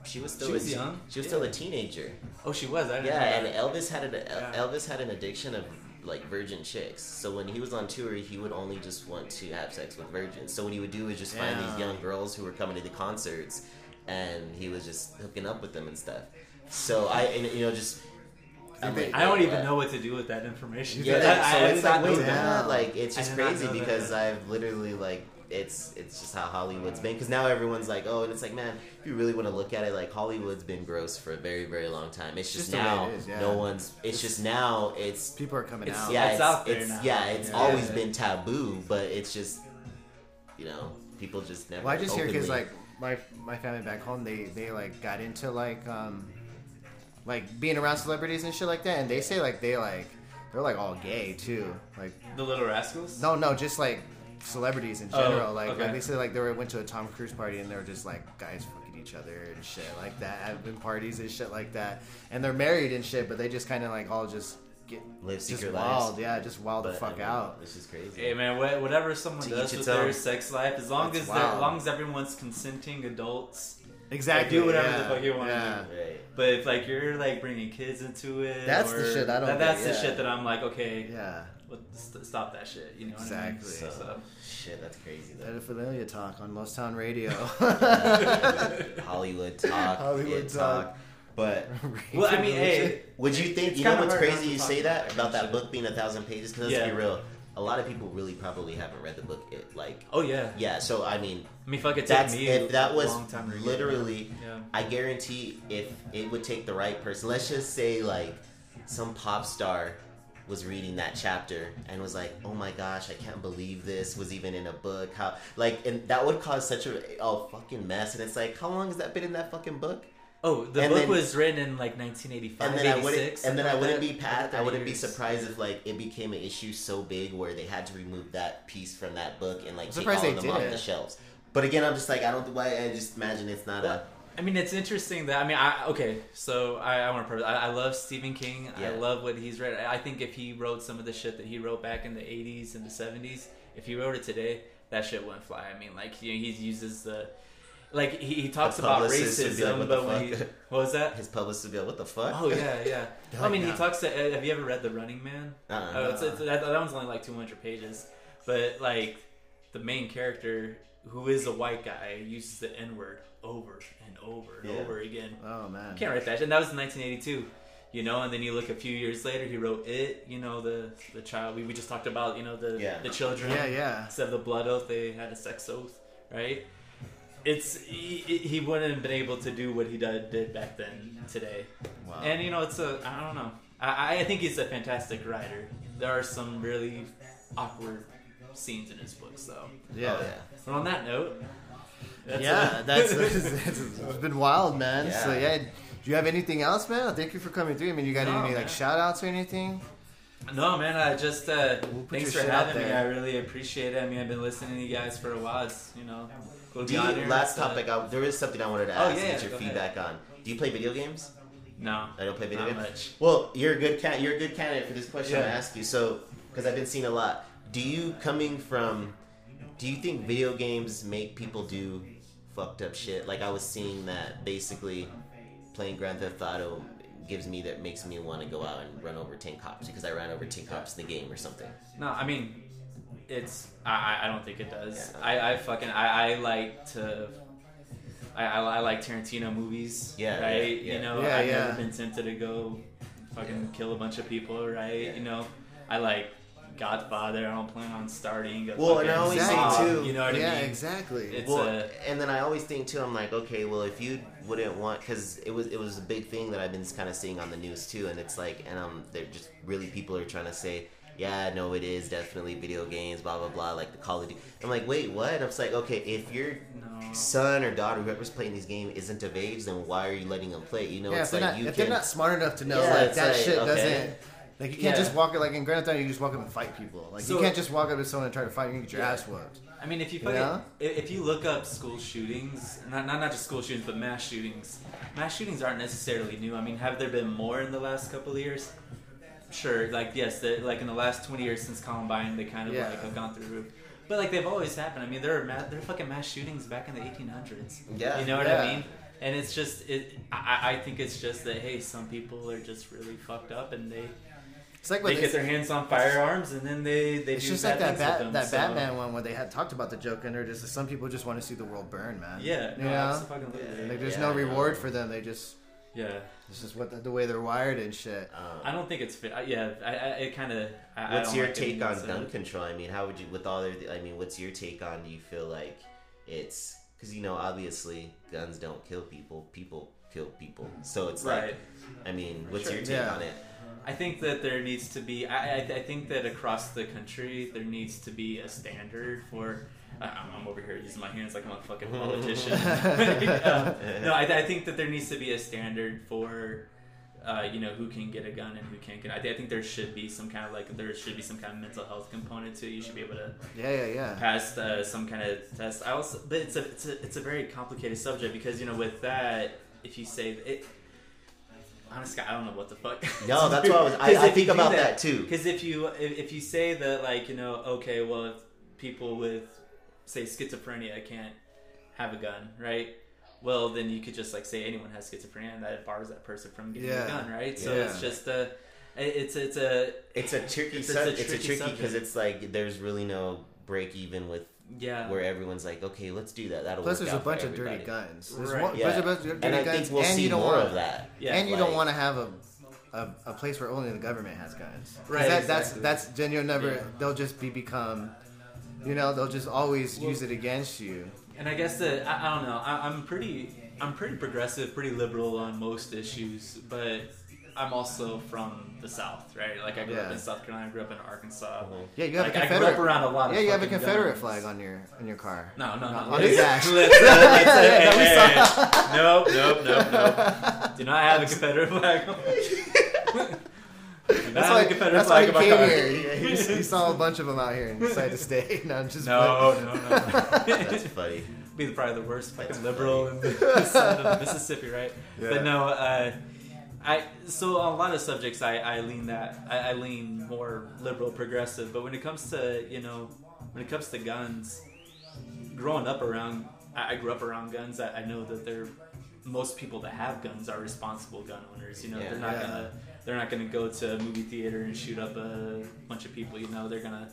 she was still She a was te- young. She was Yeah. still a teenager. oh, she was. I didn't Yeah, know and. Elvis had an Yeah. Elvis had an addiction of like virgin chicks. So when he was on tour, he would only just want to have sex with virgins. So what he would do is just find Yeah. these young girls who were coming to the concerts, and he was just hooking up with them and stuff. So I, and, you know, just. Like, I don't even know what to do with that information. Yeah, that, so I it's did like wait, like it's just crazy because that. I've literally like it's it's just how Hollywood's been. Because now everyone's like, oh, and it's like, man, if you really want to look at it, like Hollywood's been gross for a very very long time. It's just, just now it is, yeah. no one's. It's just now it's People are coming It's- out. yeah It's it's, out there it's- now. Yeah, it's Yeah. always been taboo, but it's just you know people just never. Well, I just hear because like my my family back home, they they like got into like um like being around celebrities and shit like that, and they say like they like they're like all gay too. Like The Little Rascals. no, no, just like celebrities in Oh, general. like, okay. like they said like they were, went to a Tom Cruise party and they were just like guys fucking each other and shit like that, having parties and shit like that, and they're married and shit, but they just kind of like all just get Live just secret wild, lives. yeah, just wild but, the fuck I mean, out. This is crazy. Hey man, whatever someone To does with their own. sex life, as long That's as they're, as long as everyone's consenting adults, Exactly, do whatever yeah, the fuck you wanna do. Right. But if like you're like bringing kids into it, That's the shit I don't that- that's get, the shit that I'm like, okay, Yeah, what, st- stop that shit. You know what Exactly. I mean? So, Shit, that's crazy though. Pedophilia talk on Los Town Radio. Hollywood talk. Hollywood it talk. talk. But well, I mean, hey, would you think? You know what's crazy? You say that that about that book being a thousand pages. Because let's Yeah. be real, a lot of people really probably haven't read the book. It like oh yeah, yeah. So I mean, I mean, fuck, it took that's me if that was long time to read it. literally. Yeah. I guarantee if it would take the right person. Let's just say like some pop star was reading that chapter and was like, "Oh my gosh, I can't believe this was even in a book." How like and that would cause such a oh fucking mess. And it's like, how long has that been in that fucking book? Oh, the And book then- was written in like 1985, and then I 86, wouldn't, and then I wouldn't like be that. pat, I wouldn't be years. surprised if like it became an issue so big where they had to remove that piece from that book and like I'm take all of them off did the shelves. But again, I'm just like I don't why I just imagine it's not a Well, I mean, it's interesting that I mean, I okay. So I, I want to. I, I love Stephen King. I love what he's read. I think if he wrote some of the shit that he wrote back in the '80s and the '70s, if he wrote it today, that shit wouldn't fly. I mean, like he, he uses the, like he, he talks about be like, racism, "What but when he, what was that? his publicist would be like, what the fuck? Oh yeah, yeah. I mean, he talks to. uh, Have you ever read The Running Man? Uh-uh. Oh, it's, it's, that, that one's only like 200 pages, but like the main character, who is a white guy, uses the N word over over and Yeah. over again. Oh man. Can't write that. And that was in 1982. You know, and then you look a few years later, he wrote it. You know, the the child we, we just talked about. You know, the Yeah. the children. Yeah, yeah. Instead of the blood oath, they had a sex oath, right? It's he, he wouldn't have been able to do what he did, did back then today. Wow. And you know, it's a I don't know. I, I think he's a fantastic writer. There are some really awkward scenes in his books, though. yeah. Oh, yeah. But on that note, that's yeah, it. that's it's, it's been wild, man. So Yeah. yeah, do you have anything else, man? Thank you for coming through. I mean, you got No, any like man. shout outs or anything? No, man, I just uh, We'll thanks for having me. I really appreciate it. I mean, I've been listening to you guys for a while. It's you know, cool to Do be you, on here. last It's, topic, I, there is something I wanted to ask. Oh, ask yeah, and get your go ahead. feedback on. Do you play video games? No, I don't play video not games. much. Well, you're a good cat. You're a good candidate for this question I'm Yeah. gonna ask you. So, because I've been seeing a lot. Do you coming from? Do you think video games make people do fucked up shit? Like I was seeing that basically playing Grand Theft Auto gives me that makes me want to go out and run over ten cops because I ran over ten cops in the game or something. No, I mean, it's I, I- I don't think it does. Yeah. I, I fucking I, I like to. I, I, I like Tarantino movies, Yeah, right? yeah, yeah. You know, Yeah, I've yeah. never been tempted to go fucking kill a bunch of people, right? You know, I like Godfather. I don't plan on starting. A Well, and I fucking always say, mob, too- you know what yeah, I mean? exactly. It's well, uh, and then I always think too. I'm like, okay, well, if you wouldn't want, because it was it was a big thing that I've been kind of seeing on the news too, and it's like, and um, they're just really people are trying to say, yeah, no, it is definitely video games, blah blah blah, like the Call of Duty. I'm like, wait, what? And I'm like, okay, if your no. son or daughter, whoever's playing this game, isn't of age, then why are you letting them play? You know, yeah, if it's they're like not you if can. they're not smart enough to know Yeah, like that like, shit okay. doesn't Like you can't Yeah. just walk like in Grand Theft Auto, you just walk up and fight people. Like you can't just walk up to someone and try to fight you and get your Yeah. ass whooped. I mean, if you fucking, Yeah. if you look up school shootings, not, not not just school shootings, but mass shootings, mass shootings aren't necessarily new. I mean, have there been more in the last couple of years? Sure, like yes, like in the last twenty years since Columbine, they kind of Yeah. like have gone through the roof. But like they've always happened. I mean, there are ma- there are fucking mass shootings back in the eighteen hundreds. Yeah. you know what. I mean. And it's just it. I, I think it's just that hey, some people are just really fucked up and they It's like they with get their hands on firearms and then they they it's do just bad like that things with bat, them, that so- Batman one where they had talked about the Joker and they're just some people just want to see the world burn, man. Yeah, you no, know, absolutely. like there's Yeah, no reward for them. They just Yeah. This is what the, the way they're wired and shit. Um, I don't think it's fit. I- Yeah, I, I it kind of. What's your take on gun control? I mean, how would you, with all the, I mean, what's your take on? Do you feel like it's because you know, obviously, guns don't kill people. People kill people. So it's Right. like, I mean, what's Sure. your take Yeah. on it? I think that there needs to be. I, I, I think that across the country there needs to be a standard for. I'm, I'm over here using my hands like I'm a fucking politician. um, no, I, I think that there needs to be a standard for. Uh, you know who can get a gun and who can't get. I, I think there should be some kind of like there should be some kind of mental health component to it. You should be able to Yeah, yeah, yeah. passed uh, some kind of test. I also, but it's a it's a it's a very complicated subject because you know with that, if you say it, honestly, I don't know what the fuck. No, that's what I was- I- I think about that, too. Because if you if, if you say that like you know okay, well if people with say schizophrenia can't have a gun, right? Well, then you could just like say anyone has schizophrenia, and that bars that person from getting Yeah. a gun, right? So Yeah. it's just a, it's it's a It's a tricky. It's- It's, it's a it's a tricky tricky because it's like there's really no break even with yeah. where everyone's like, okay, let's do that. That'll Plus, work there's a out for bunch of dirty everybody. guns. There's Right. one, Yeah, bunch of bunch of dirty and I guns, think we'll and see you don't more want of that. Yeah. and you don't want to have a, a a place where only the government has guns. Right, That, exactly. That's that's then you'll never. Yeah. They'll just be become. You know, they'll just always use it against you. And I guess that I, I don't know. I, I'm pretty, I'm pretty progressive, pretty liberal on most issues, but I'm also from the South, right? Like I grew up in South Carolina, I grew up in Arkansas. Yeah, you have Like, a I grew up around a lot of yeah, you have a Confederate guns. flag on your on your car. No, no, no. on his dash. Let's, let's, hey, That we hey, hey. Nope, nope, nope, nope. Do not have a Confederate flag. on my- Do not That's why, a that's why he came here. He, he, he saw a bunch of them out here and decided to stay. No, I'm just No, no, no. That's funny. be probably the worst fucking That's liberal in the side of Mississippi, right? Yeah. But no, uh, I so on a lot of subjects I, I lean that I, I lean more liberal progressive. But when it comes to you know when it comes to guns, growing up around I, I grew up around guns. I, I know that they're most people that have guns are responsible gun owners. You know Yeah. they're not Yeah. gonna they're not gonna go to a movie theater and shoot up a bunch of people. You know they're gonna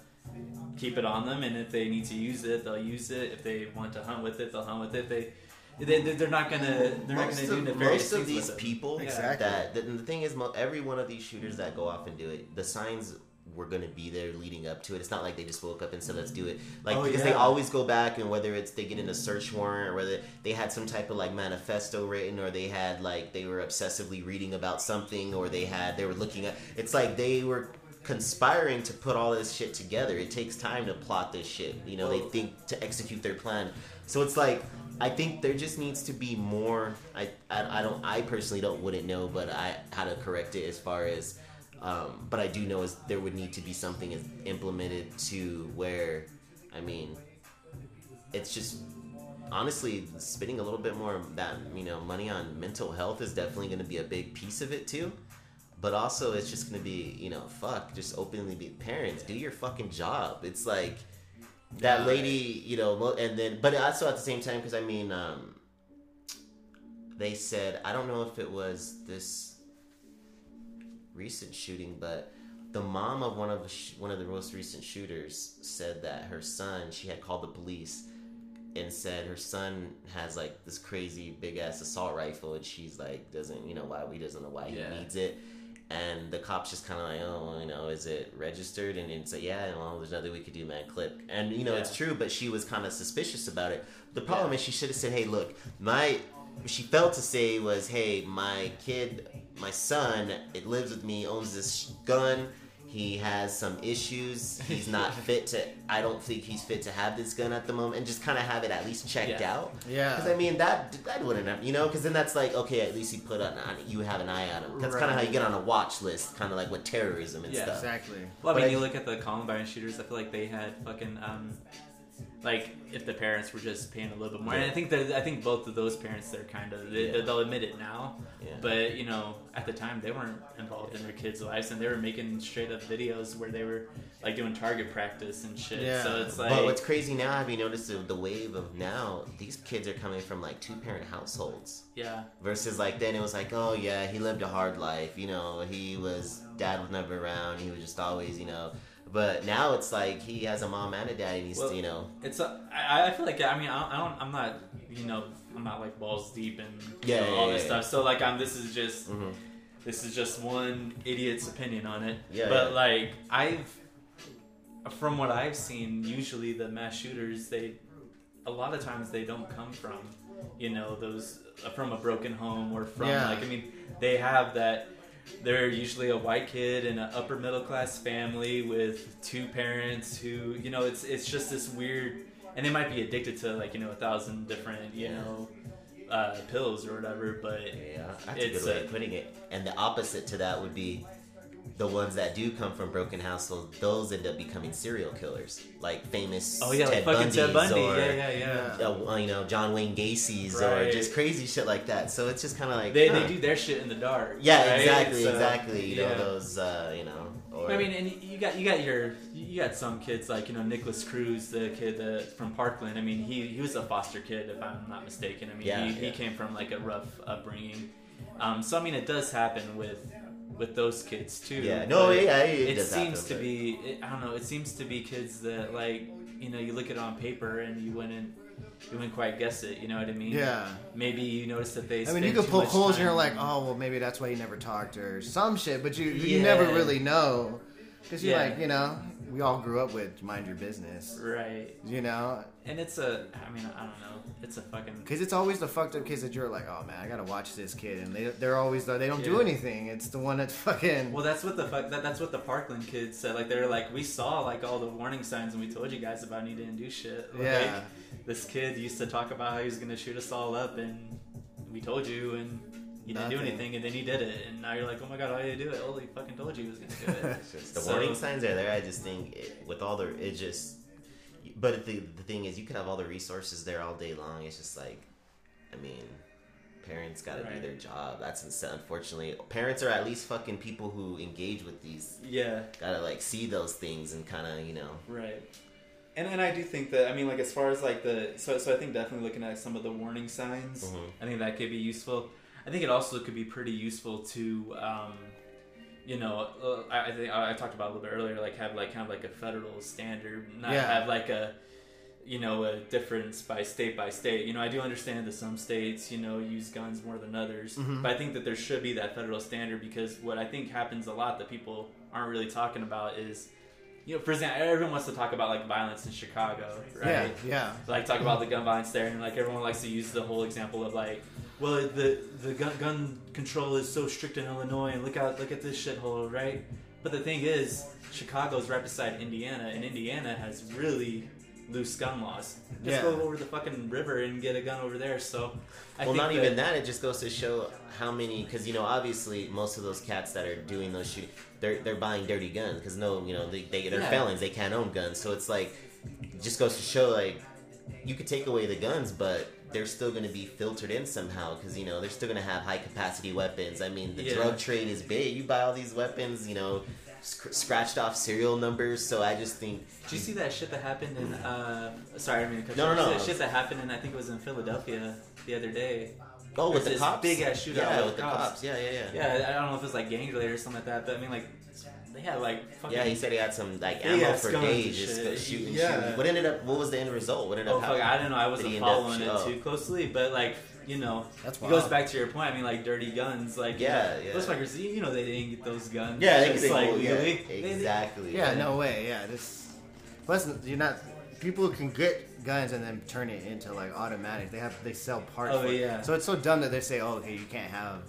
keep it on them, and if they need to use it, they'll use it. If they want to hunt with it, they'll hunt with it. They they they're not gonna they're not gonna do of, nefarious most of these people Exactly. that the, the thing is every one of these shooters that go off and do it the signs were going to be there leading up to it. It's not like they just woke up and said let's do it. Like Oh, because they always go back and whether it's they get in a search warrant or whether they had some type of like manifesto written or they had like they were obsessively reading about something or they had they were looking at it's like they were conspiring to put all this shit together. It takes time to plot this shit. You know they think to execute their plan. So it's like I think there just needs to be more. I, I, I don't. I personally don't wouldn't know, but I how to correct it as far as. Um, but I do know is there would need to be something implemented to where, I mean, it's just honestly spending a little bit more that you know money on mental health is definitely going to be a big piece of it too. But also, it's just going to be you know fuck just openly be parents do your fucking job. It's like that lady, you know, and then, but also at the same time, because I mean, um, they said I don't know if it was this recent shooting, but the mom of one of the sh- one of the most recent shooters said that her son, she had called the police and said her son has like this crazy big ass assault rifle, and she's like doesn't you know why he doesn't know why Yeah. he needs it. And the cops just kind of like, oh, well, you know, is it registered? And it's like, yeah, well, there's nothing we could do, man. Clip. And you know, Yeah. it's true, but she was kind of suspicious about it. The problem Yeah. is, she should have said, hey, look, my. She felt to say was, hey, my kid, my son, it lives with me, owns this gun. He has some issues. He's not fit to. I don't think he's fit to have this gun at the moment, and just kind of have it at least checked Yeah. out. Yeah. Because I mean that that wouldn't have, you know, because then that's like okay, at least you put on, on you have an eye on him. That's kind of how you get on a watch list, kind of like with terrorism and Yeah. stuff. Exactly. Well, I But mean, I- you look at the Columbine shooters. I feel like they had fucking um, like if the parents were just paying a little bit more. And I think that I think both of those parents, they're kind of they, Yeah. they'll admit it now. Yeah. But you know, at the time, they weren't involved in their kids' lives, and they were making straight up videos where they were like doing target practice and shit. Yeah. So it's like, But what's crazy now? Have you noticed the, the wave of now? These kids are coming from like two parent households. yeah, Versus like then it was like, oh yeah, he lived a hard life. You know, he was dad was never around. He was just always, you know. But now it's like he has a mom and a dad, and he's Well, you know, it's a, I, I feel like I mean I, I don't I'm not you know I'm not like balls deep and Yeah, know, yeah, all yeah, this yeah. stuff. So like I'm this is just Mhm. this is just one idiot's opinion on it. Yeah, but yeah. like I've from what I've seen, usually the mass shooters they a lot of times they don't come from you know those from a broken home or from Yeah. like I mean they have that they're usually a white kid in an upper middle class family with two parents who you know it's it's just this weird and they might be addicted to like you know a thousand different you Yeah. know uh, pills or whatever but yeah, that's It's a good way a- of putting it. And the opposite to that would be the ones that do come from broken households. Those end up becoming serial killers, like famous oh yeah Ted like Ted Bundy or yeah yeah yeah Yeah. uh, you know John Wayne Gacy's or just crazy shit like that. So it's just kind of like they, huh. they do their shit in the dark Yeah, right? exactly, So, exactly. You know those, uh, you know. Or, I mean, and you got you got your you got some kids like you know Nikolas Cruz, the kid that, from Parkland. I mean, he he was a foster kid, if I'm not mistaken. I mean, Yeah, he, he came from like a rough upbringing. Um, so I mean, it does happen with with those kids too. yeah, no, but yeah, it, It, does seems happen, to be it, I don't know. It seems to be kids that like you know you look at it on paper and you wouldn't you wouldn't quite guess it. You know what I mean? Yeah. Maybe you notice that they. I mean, you spend could too poke holes and you're like, oh, well, maybe that's why he never talked or some shit, but you you never really know. Because you're Yeah. like, you know, we all grew up with mind your business, right. you know? And it's a, I mean, I don't know. It's a fucking. Because it's always the fucked up kids that you're like, oh man, I gotta watch this kid. And they, they're always, they don't do anything. It's the one that's fucking. Well, that's what the fuck. That, that's what the Parkland kids said. Like they're like, we saw like all the warning signs, and we told you guys about. And he didn't do shit. Like, Yeah. This kid used to talk about how he was gonna shoot us all up, and we told you, and he didn't do anything, and then he did it, and now you're like, oh my god, why did he do it? Oh, he fucking told you he was gonna do it. The So- warning signs are there. I just think it, with all the it just. But the the thing is, you could have all the resources there all day long. It's just like, I mean, parents got to do their job. That's unfortunately parents are at least fucking people who engage with these. yeah. Gotta like see those things and kind of you know. Right. And and I do think that I mean like as far as like the so so I think definitely looking at some of the warning signs, Mhm. I think that could be useful. I think it also could be pretty useful to um, you know uh, I, I think I I talked about a little bit earlier like have like kind of like a federal standard, not Yeah. have like a you know a difference by state by state. You know I do understand that some states you know use guns more than others, Mhm. but I think that there should be that federal standard because what I think happens a lot that people aren't really talking about is you know, for example, everyone wants to talk about like violence in Chicago, right? Yeah, right? yeah. Like talk about the gun violence there, and like everyone likes to use the whole example of like, well, the the gun, gun control is so strict in Illinois, and look out, look at this shithole, right? But the thing is, Chicago's right beside Indiana, and Indiana has really loose gun laws. Just Yeah. go over the fucking river and get a gun over there. So, I well, think not even that. It just goes to show how many, because you know, obviously, most of those cats that are doing those shootings, they're they're buying dirty guns because no, you know, they, they they're Yeah. felons, they can't own guns. So it's like, it just goes to show like, you could take away the guns, but they're still going to be filtered in somehow because you know they're still going to have high capacity weapons. I mean, the Yeah. drug trade is big. You buy all these weapons, you know, sc- scratched off serial numbers. So I just think. Did you see that shit that happened in? Uh, sorry, I mean, to cut No, off. no, no. That shit that happened in I think it was in Philadelphia the other day. Oh, with the cops, big-ass shootout Yeah, with with the cops. cops. Yeah, yeah, yeah. Yeah, I don't know if it's like gang related or something like that, but I mean, like, they had like fucking. Yeah, he said he had some like ammo ass for days, just shit. shooting, Yeah. shooting. What ended up? What was the end result? What ended Oh up? fuck! I don't know. I wasn't he end up following it too closely, but like, you know, That's it goes back to your point. I mean, like, dirty guns, like, you Yeah, know, yeah. those fuckers, you you know, they didn't get those guns. Yeah, they just, could like like, yeah, legally. They- they- exactly. Yeah, no way. Yeah, this. Plus, you're not. People can get guns and then turn it into like automatic. They have they sell parts. Oh, for it. yeah. So it's so dumb that they say, "Oh, okay, you can't have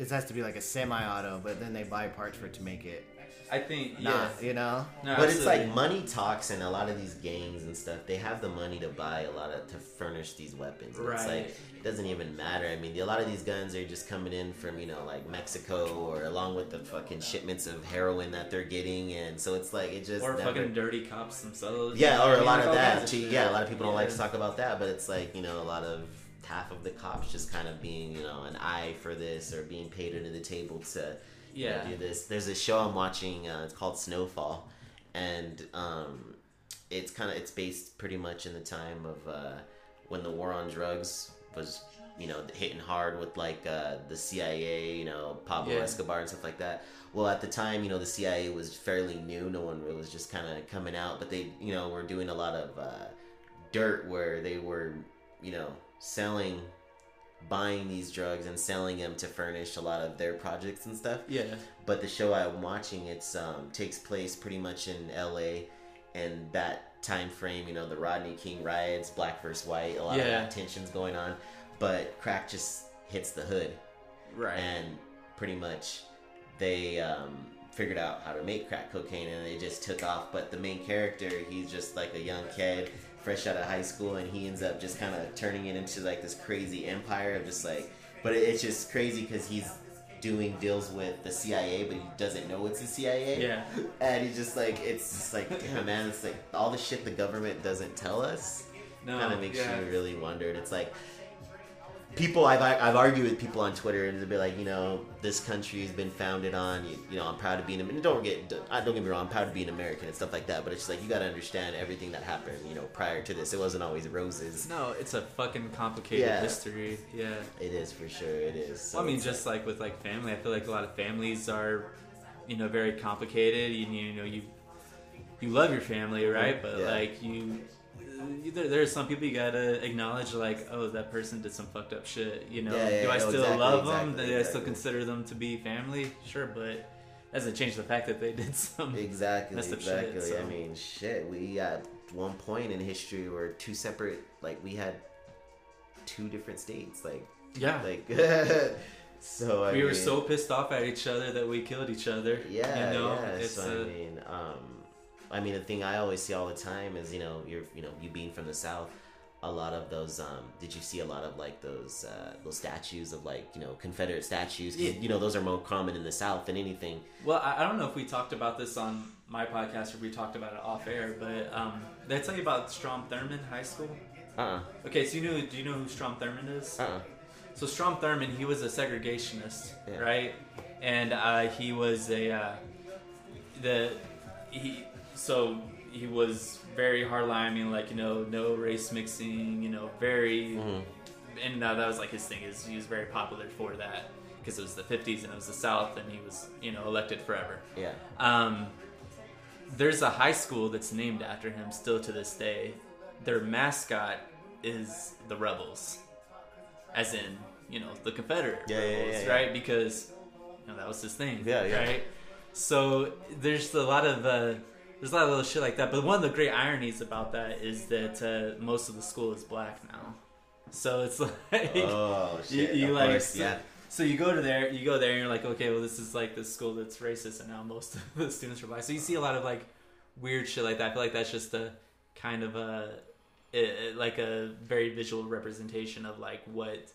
it has to be like a semi-auto, but then they buy parts for it to make it. I think yeah. Not, you know. No, But it's like money talks, and a lot of these gangs and stuff, they have the money to buy a lot of to furnish these weapons. And It's Right. like it doesn't even matter. I mean, a lot of these guns are just coming in from you know like Mexico or along with the fucking shipments of heroin that they're getting, and so it's like it just or never- fucking dirty cops themselves. yeah, or a lot of that. too. Yeah, a lot of people don't like to talk about that, but it's like you know a lot of half of the cops just kind of being you know an eye for this or being paid under the table to Yeah. do this. There's a show I'm watching. Uh, it's called Snowfall, and um, it's kind of it's based pretty much in the time of uh, when the war on drugs was you know hitting hard with like uh, the CIA, you know Pablo Yeah. Escobar and stuff like that. Well, at the time, you know, the CIA was fairly new. No one really was just kind of coming out, but they, you know, were doing a lot of uh, dirt where they were, you know, selling, buying these drugs and selling them to furnish a lot of their projects and stuff Yeah. but the show I'm watching it's um, takes place pretty much in L.A. and that time frame. You know, the Rodney King riots, black versus white, a lot of that tensions going on. But crack just hits the hood, Right. and pretty much they um, figured out how to make crack cocaine, and they just took off. But the main character, he's just like a young kid. Fresh out of high school, and he ends up just kind of turning it into like this crazy empire of just like, but it, it's just crazy because he's doing deals with the CIA, but he doesn't know it's the CIA. Yeah. And he's just like, it's just like, damn, man, it's like all the shit the government doesn't tell us No. kind of makes yeah. you really wonder. It's like, people, I've, I've argued with people on Twitter, and they'll be like, you know, this country has been founded on, you, you know, I'm proud to be an American. Don't get, don't get me wrong, I'm proud to be an American and stuff like that, but it's just like, you got to understand everything that happened, you know, prior to this. It wasn't always roses. No, it's a fucking complicated Yeah. history. Yeah. It is for sure, it is. So Well, I mean, just like with like family, I feel like a lot of families are, you know, very complicated. You, you know, you you love your family, right? Mm-hmm. But Yeah. like you, you there, there are some people you gotta acknowledge, like, oh, that person did some fucked up shit. You know, Yeah, yeah, do I no, still exactly, love them? exactly, Do I still consider them to be family? Sure, but that doesn't change the fact that they did some. Exactly, messed up shit, exactly. so. I mean, shit. We at one point in history were two separate. Like we had two different states. Like, Yeah. like. so I we were so pissed off at each other that we killed each other. Yeah, you know, yeah. it's so uh, I mean, um, I mean, the thing I always see all the time is, you know, you're, you know, you being from the south. A lot of those. Um, did you see a lot of like those uh, those statues of like you know Confederate statues? Yeah. You know, those are more common in the South than anything. Well, I, I don't know if we talked about this on my podcast or we talked about it off air, but um, did I tell you about Strom Thurmond High School? Uh. uh Okay, so you know, do you know who Strom Thurmond is? Uh. uh So Strom Thurmond, he was a segregationist, Yeah. right? And uh, he was a uh, the he so he was very hardline. I mean, like you know, no race mixing. You know, very Mhm. and uh, that was like his thing. Is he was very popular for that because it was the '50s and it was the South, and he was you know elected forever. Yeah. Um, there's a high school that's named after him still to this day. Their mascot is the Rebels, as in you know the Confederate Yeah, yeah, Rebels, yeah, yeah. right? Because you know that was his thing. Yeah, yeah. Right. So there's a lot of uh, there's a lot of little shit like that. But one of the great ironies about that is that uh, most of the school is black now. So it's like Oh you, shit! you of like course, so, yeah. so you go to there you go there and you're like okay well this is like the school that's racist and now most of the students are black so you see a lot of like weird shit like that i feel like that's just a kind of a it, like a very visual representation of like what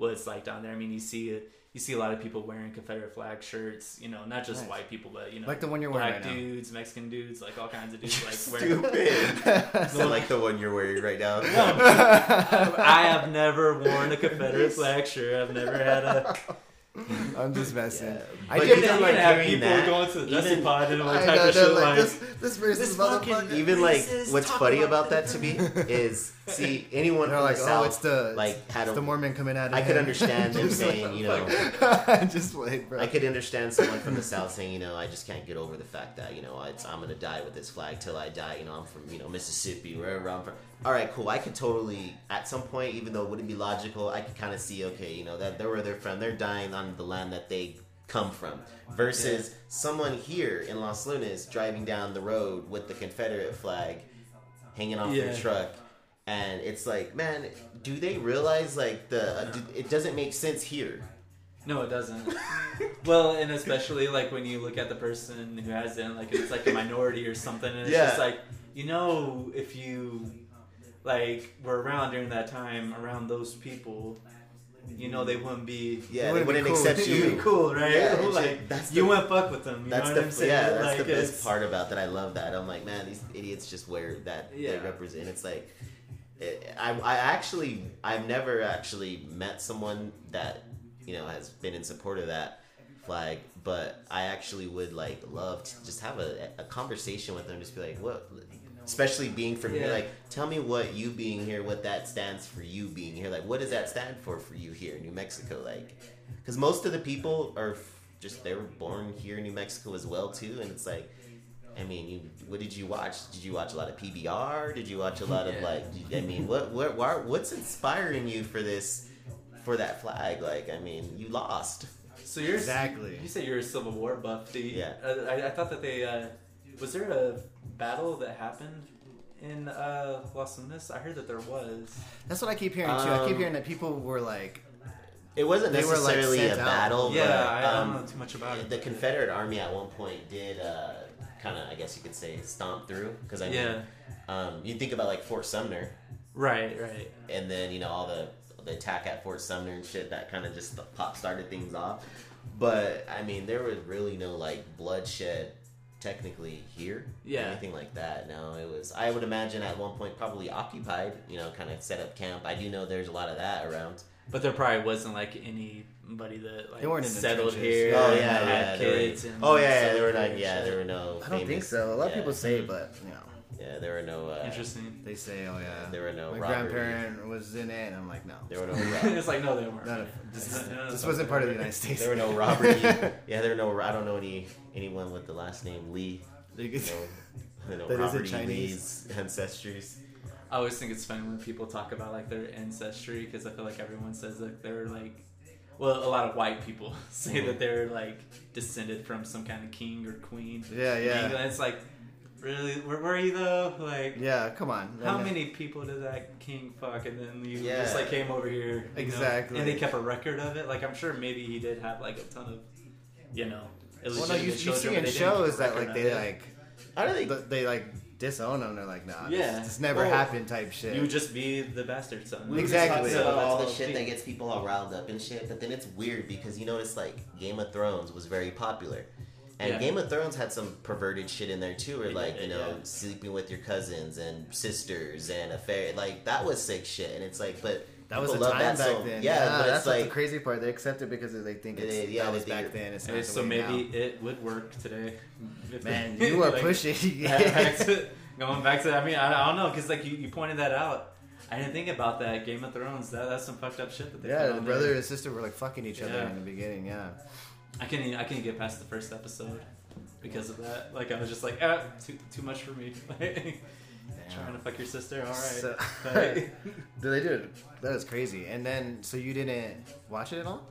what it's like down there i mean you see you see a lot of people wearing confederate flag shirts you know not just Nice. white people but you know Like the one you're wearing black right now. dudes mexican dudes like all kinds of dudes like wearing Stupid. so like the one you're wearing right now. No, I have never worn a Confederate flag shirt. I've never had a. I'm just messing. Yeah. I But did even, that. like, have hearing people that, going to the Dusty even- Pod and all type know, of no, shit like, like. this, this racist motherfucker. even like what's funny about about that to me is see anyone from like, the oh, south it's the like had a the Mormon coming out. Of I could understand them saying, you know, just wait, bro. I could understand someone from the south saying, you know, I just can't get over the fact that you know it's, I'm gonna die with this flag till I die. You know, I'm from you know Mississippi, wherever I'm from. All right, cool. I could totally, at some point, even though it wouldn't be logical, I could kind of see, okay, you know, that they're where they're from. They're dying on the land that they come from. Versus someone here in Los Lunas driving down the road with the Confederate flag hanging off their truck. And it's like, man, do they realize like the? uh, do- it doesn't make sense here. No, it doesn't. well, and especially like when you look at the person who has it, like it's like a minority or something, and it's Yeah. just like you know if you like were around during that time around those people, you know they wouldn't be. Yeah, It they wouldn't wouldn't cool. accept It'd be you. cool, right? Yeah, it's like like- that's you the- wouldn't fuck with them. You That's know the I'm saying? yeah, that's like, the best part about that. I love that. I'm like, man, these idiots just wear that they represent. It's like, it, I I actually I've never actually met someone that you know has been in support of that flag, but I actually would like love to just have a, a conversation with them. Just be like, what. Especially being from here, like, tell me what you being here, what that stands for you being here. Like, what does that stand for for you here in New Mexico? Like, because most of the people are just they were born here in New Mexico as well too, and it's like, I mean, you what did you watch? Did you watch a lot of PBR? Did you watch a lot of Yeah. like? I mean, what what why, what's inspiring you for this for that flag? Like, I mean, you lost. So you're Exactly. You say you're a Civil War buff. The, Yeah. uh, I, I thought that they uh, was there a battle that happened in uh, Los Angeles? I heard that there was. That's what I keep hearing too. I keep Um, hearing that people were like, It wasn't They were, like, necessarily sent a out. battle. yeah, but, I, I um, don't know too much about it. The Confederate Army at one point did uh, kind of, I guess you could say, stomp through. Because I mean, Yeah. um, you think about like Fort Sumner, Right, right. and then you know all the the attack at Fort Sumner and shit that kind of just the pop started things off. But I mean, there was really no like bloodshed technically here, Yeah. anything like that. No, it was. I would imagine at one point probably occupied. You know, kind of set up camp. I do know there's a lot of that around. But there probably wasn't like anybody that like They weren't settled trenches. here. Oh and yeah, had yeah. there were- kids. and oh yeah, yeah, there were here not. Yeah, there were no. I don't think so. A lot of people say, but you know, Yeah, there were no. Uh, Interesting. they say, oh yeah, There were no My robbery. grandparent was in it, and I'm like, no, There were no. it's like no, they weren't. None of- this, No, no, this no. wasn't part of the United States. There were no robbery. yeah, there were no. I don't know any anyone with the last name Lee. You could- No, no That isn't Robert E. Chinese. Lee's ancestries. I always think it's funny when people talk about like their ancestry because I feel like everyone says that they're like, well, a lot of white people say that they're like descended from some kind of king or queen. Yeah, yeah. England. It's like, really, where were you though? Like, yeah, come on. how And, uh, many people did that king fuck, and then you Yeah. just like came over here, you know, Exactly. and they kept a record of it. Like, I'm sure maybe he did have like a ton of, you know, Well, no, illegitimate you, you see in they didn't keep a shows that like they it. like I don't think. they like disown them. They're like, nah, Yeah. this, this never Well, happened type shit. You would just be the bastard son. We Exactly. about So all the shit that gets people all riled up and shit, but then it's weird because you notice like Game of Thrones was very popular. And Yeah. Game of Thrones had some perverted shit in there too, where like, you know, yeah. sleeping with your cousins and sisters and affair like that was sick shit. And it's like but that was the people love time that back so- then. Yeah, but that's like the crazy part. They accept it because they think it's It is, yeah, that was back it- then. It's Okay, not so maybe now. it would work today. If Man, they- you are like, pushing. back to, going back to, I mean, I, I don't know, because like you, you pointed that out. I didn't think about that. Game of Thrones. That, that's some fucked up shit that they. yeah, the on brother there. and sister were like fucking each other Yeah. in the beginning. Yeah. I can't. I can't get past the first episode because of that. Like I was just like, ah, too too much for me. Trying to fuck your sister. All right. So- Do they do it? That is crazy. And then, so you didn't watch it at all?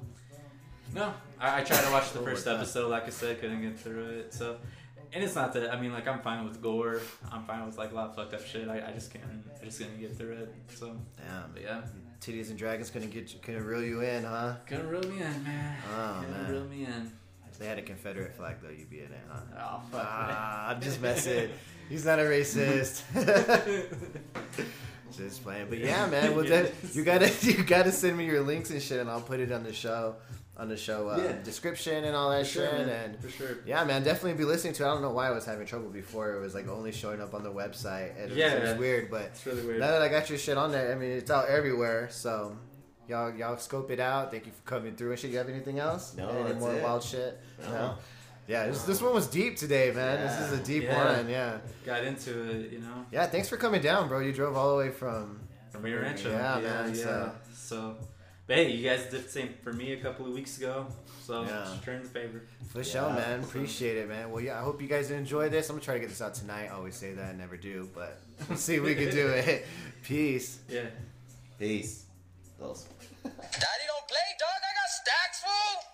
No, I, I tried to watch the Oh first episode. Like I said, couldn't get through it. So, and it's not that. I mean, like I'm fine with gore. I'm fine with like a lot of fucked up shit. I, I just can't. I just couldn't get through it. So, Damn. but yeah, Titties and dragons gonna get you, gonna reel you in, huh? gonna reel me in, man. Oh, gonna man. reel me in. If they had a Confederate flag though, you'd be in it, huh? Oh fuck. Ah, I'm just messing. He's not a racist. just playing, but yeah, man. Well, then you gotta you gotta send me your links and shit, and I'll put it on the show on the show uh, Yeah. description and all that For shit. And For sure. yeah, man, definitely be listening to. it. I don't know why I was having trouble before. It was like only showing up on the website. And it was, it was weird, but It's really weird. now that I got your shit on there, I mean, it's out everywhere. So y'all y'all scope it out. Thank you for coming through and shit. You have anything else? No, Any more it. wild shit? No. Yeah, this, this one was deep today, man. This is a deep Yeah. one. Yeah. Got into it, you know. Yeah. Thanks for coming down, bro. You drove all the way from. From Rio Rancho. Yeah, Yeah, man, Yeah. so- So, but hey, you guys did the same for me a couple of weeks ago. So, Yeah. just return the favor. For sure, Yeah. man. Appreciate it, man. Well, yeah, I hope you guys enjoy this. I'm gonna try to get this out tonight. I always say that, never do, but we'll see if we can do it. Peace. Yeah. Peace. Those. Daddy don't play, dog. I got stacks, fool.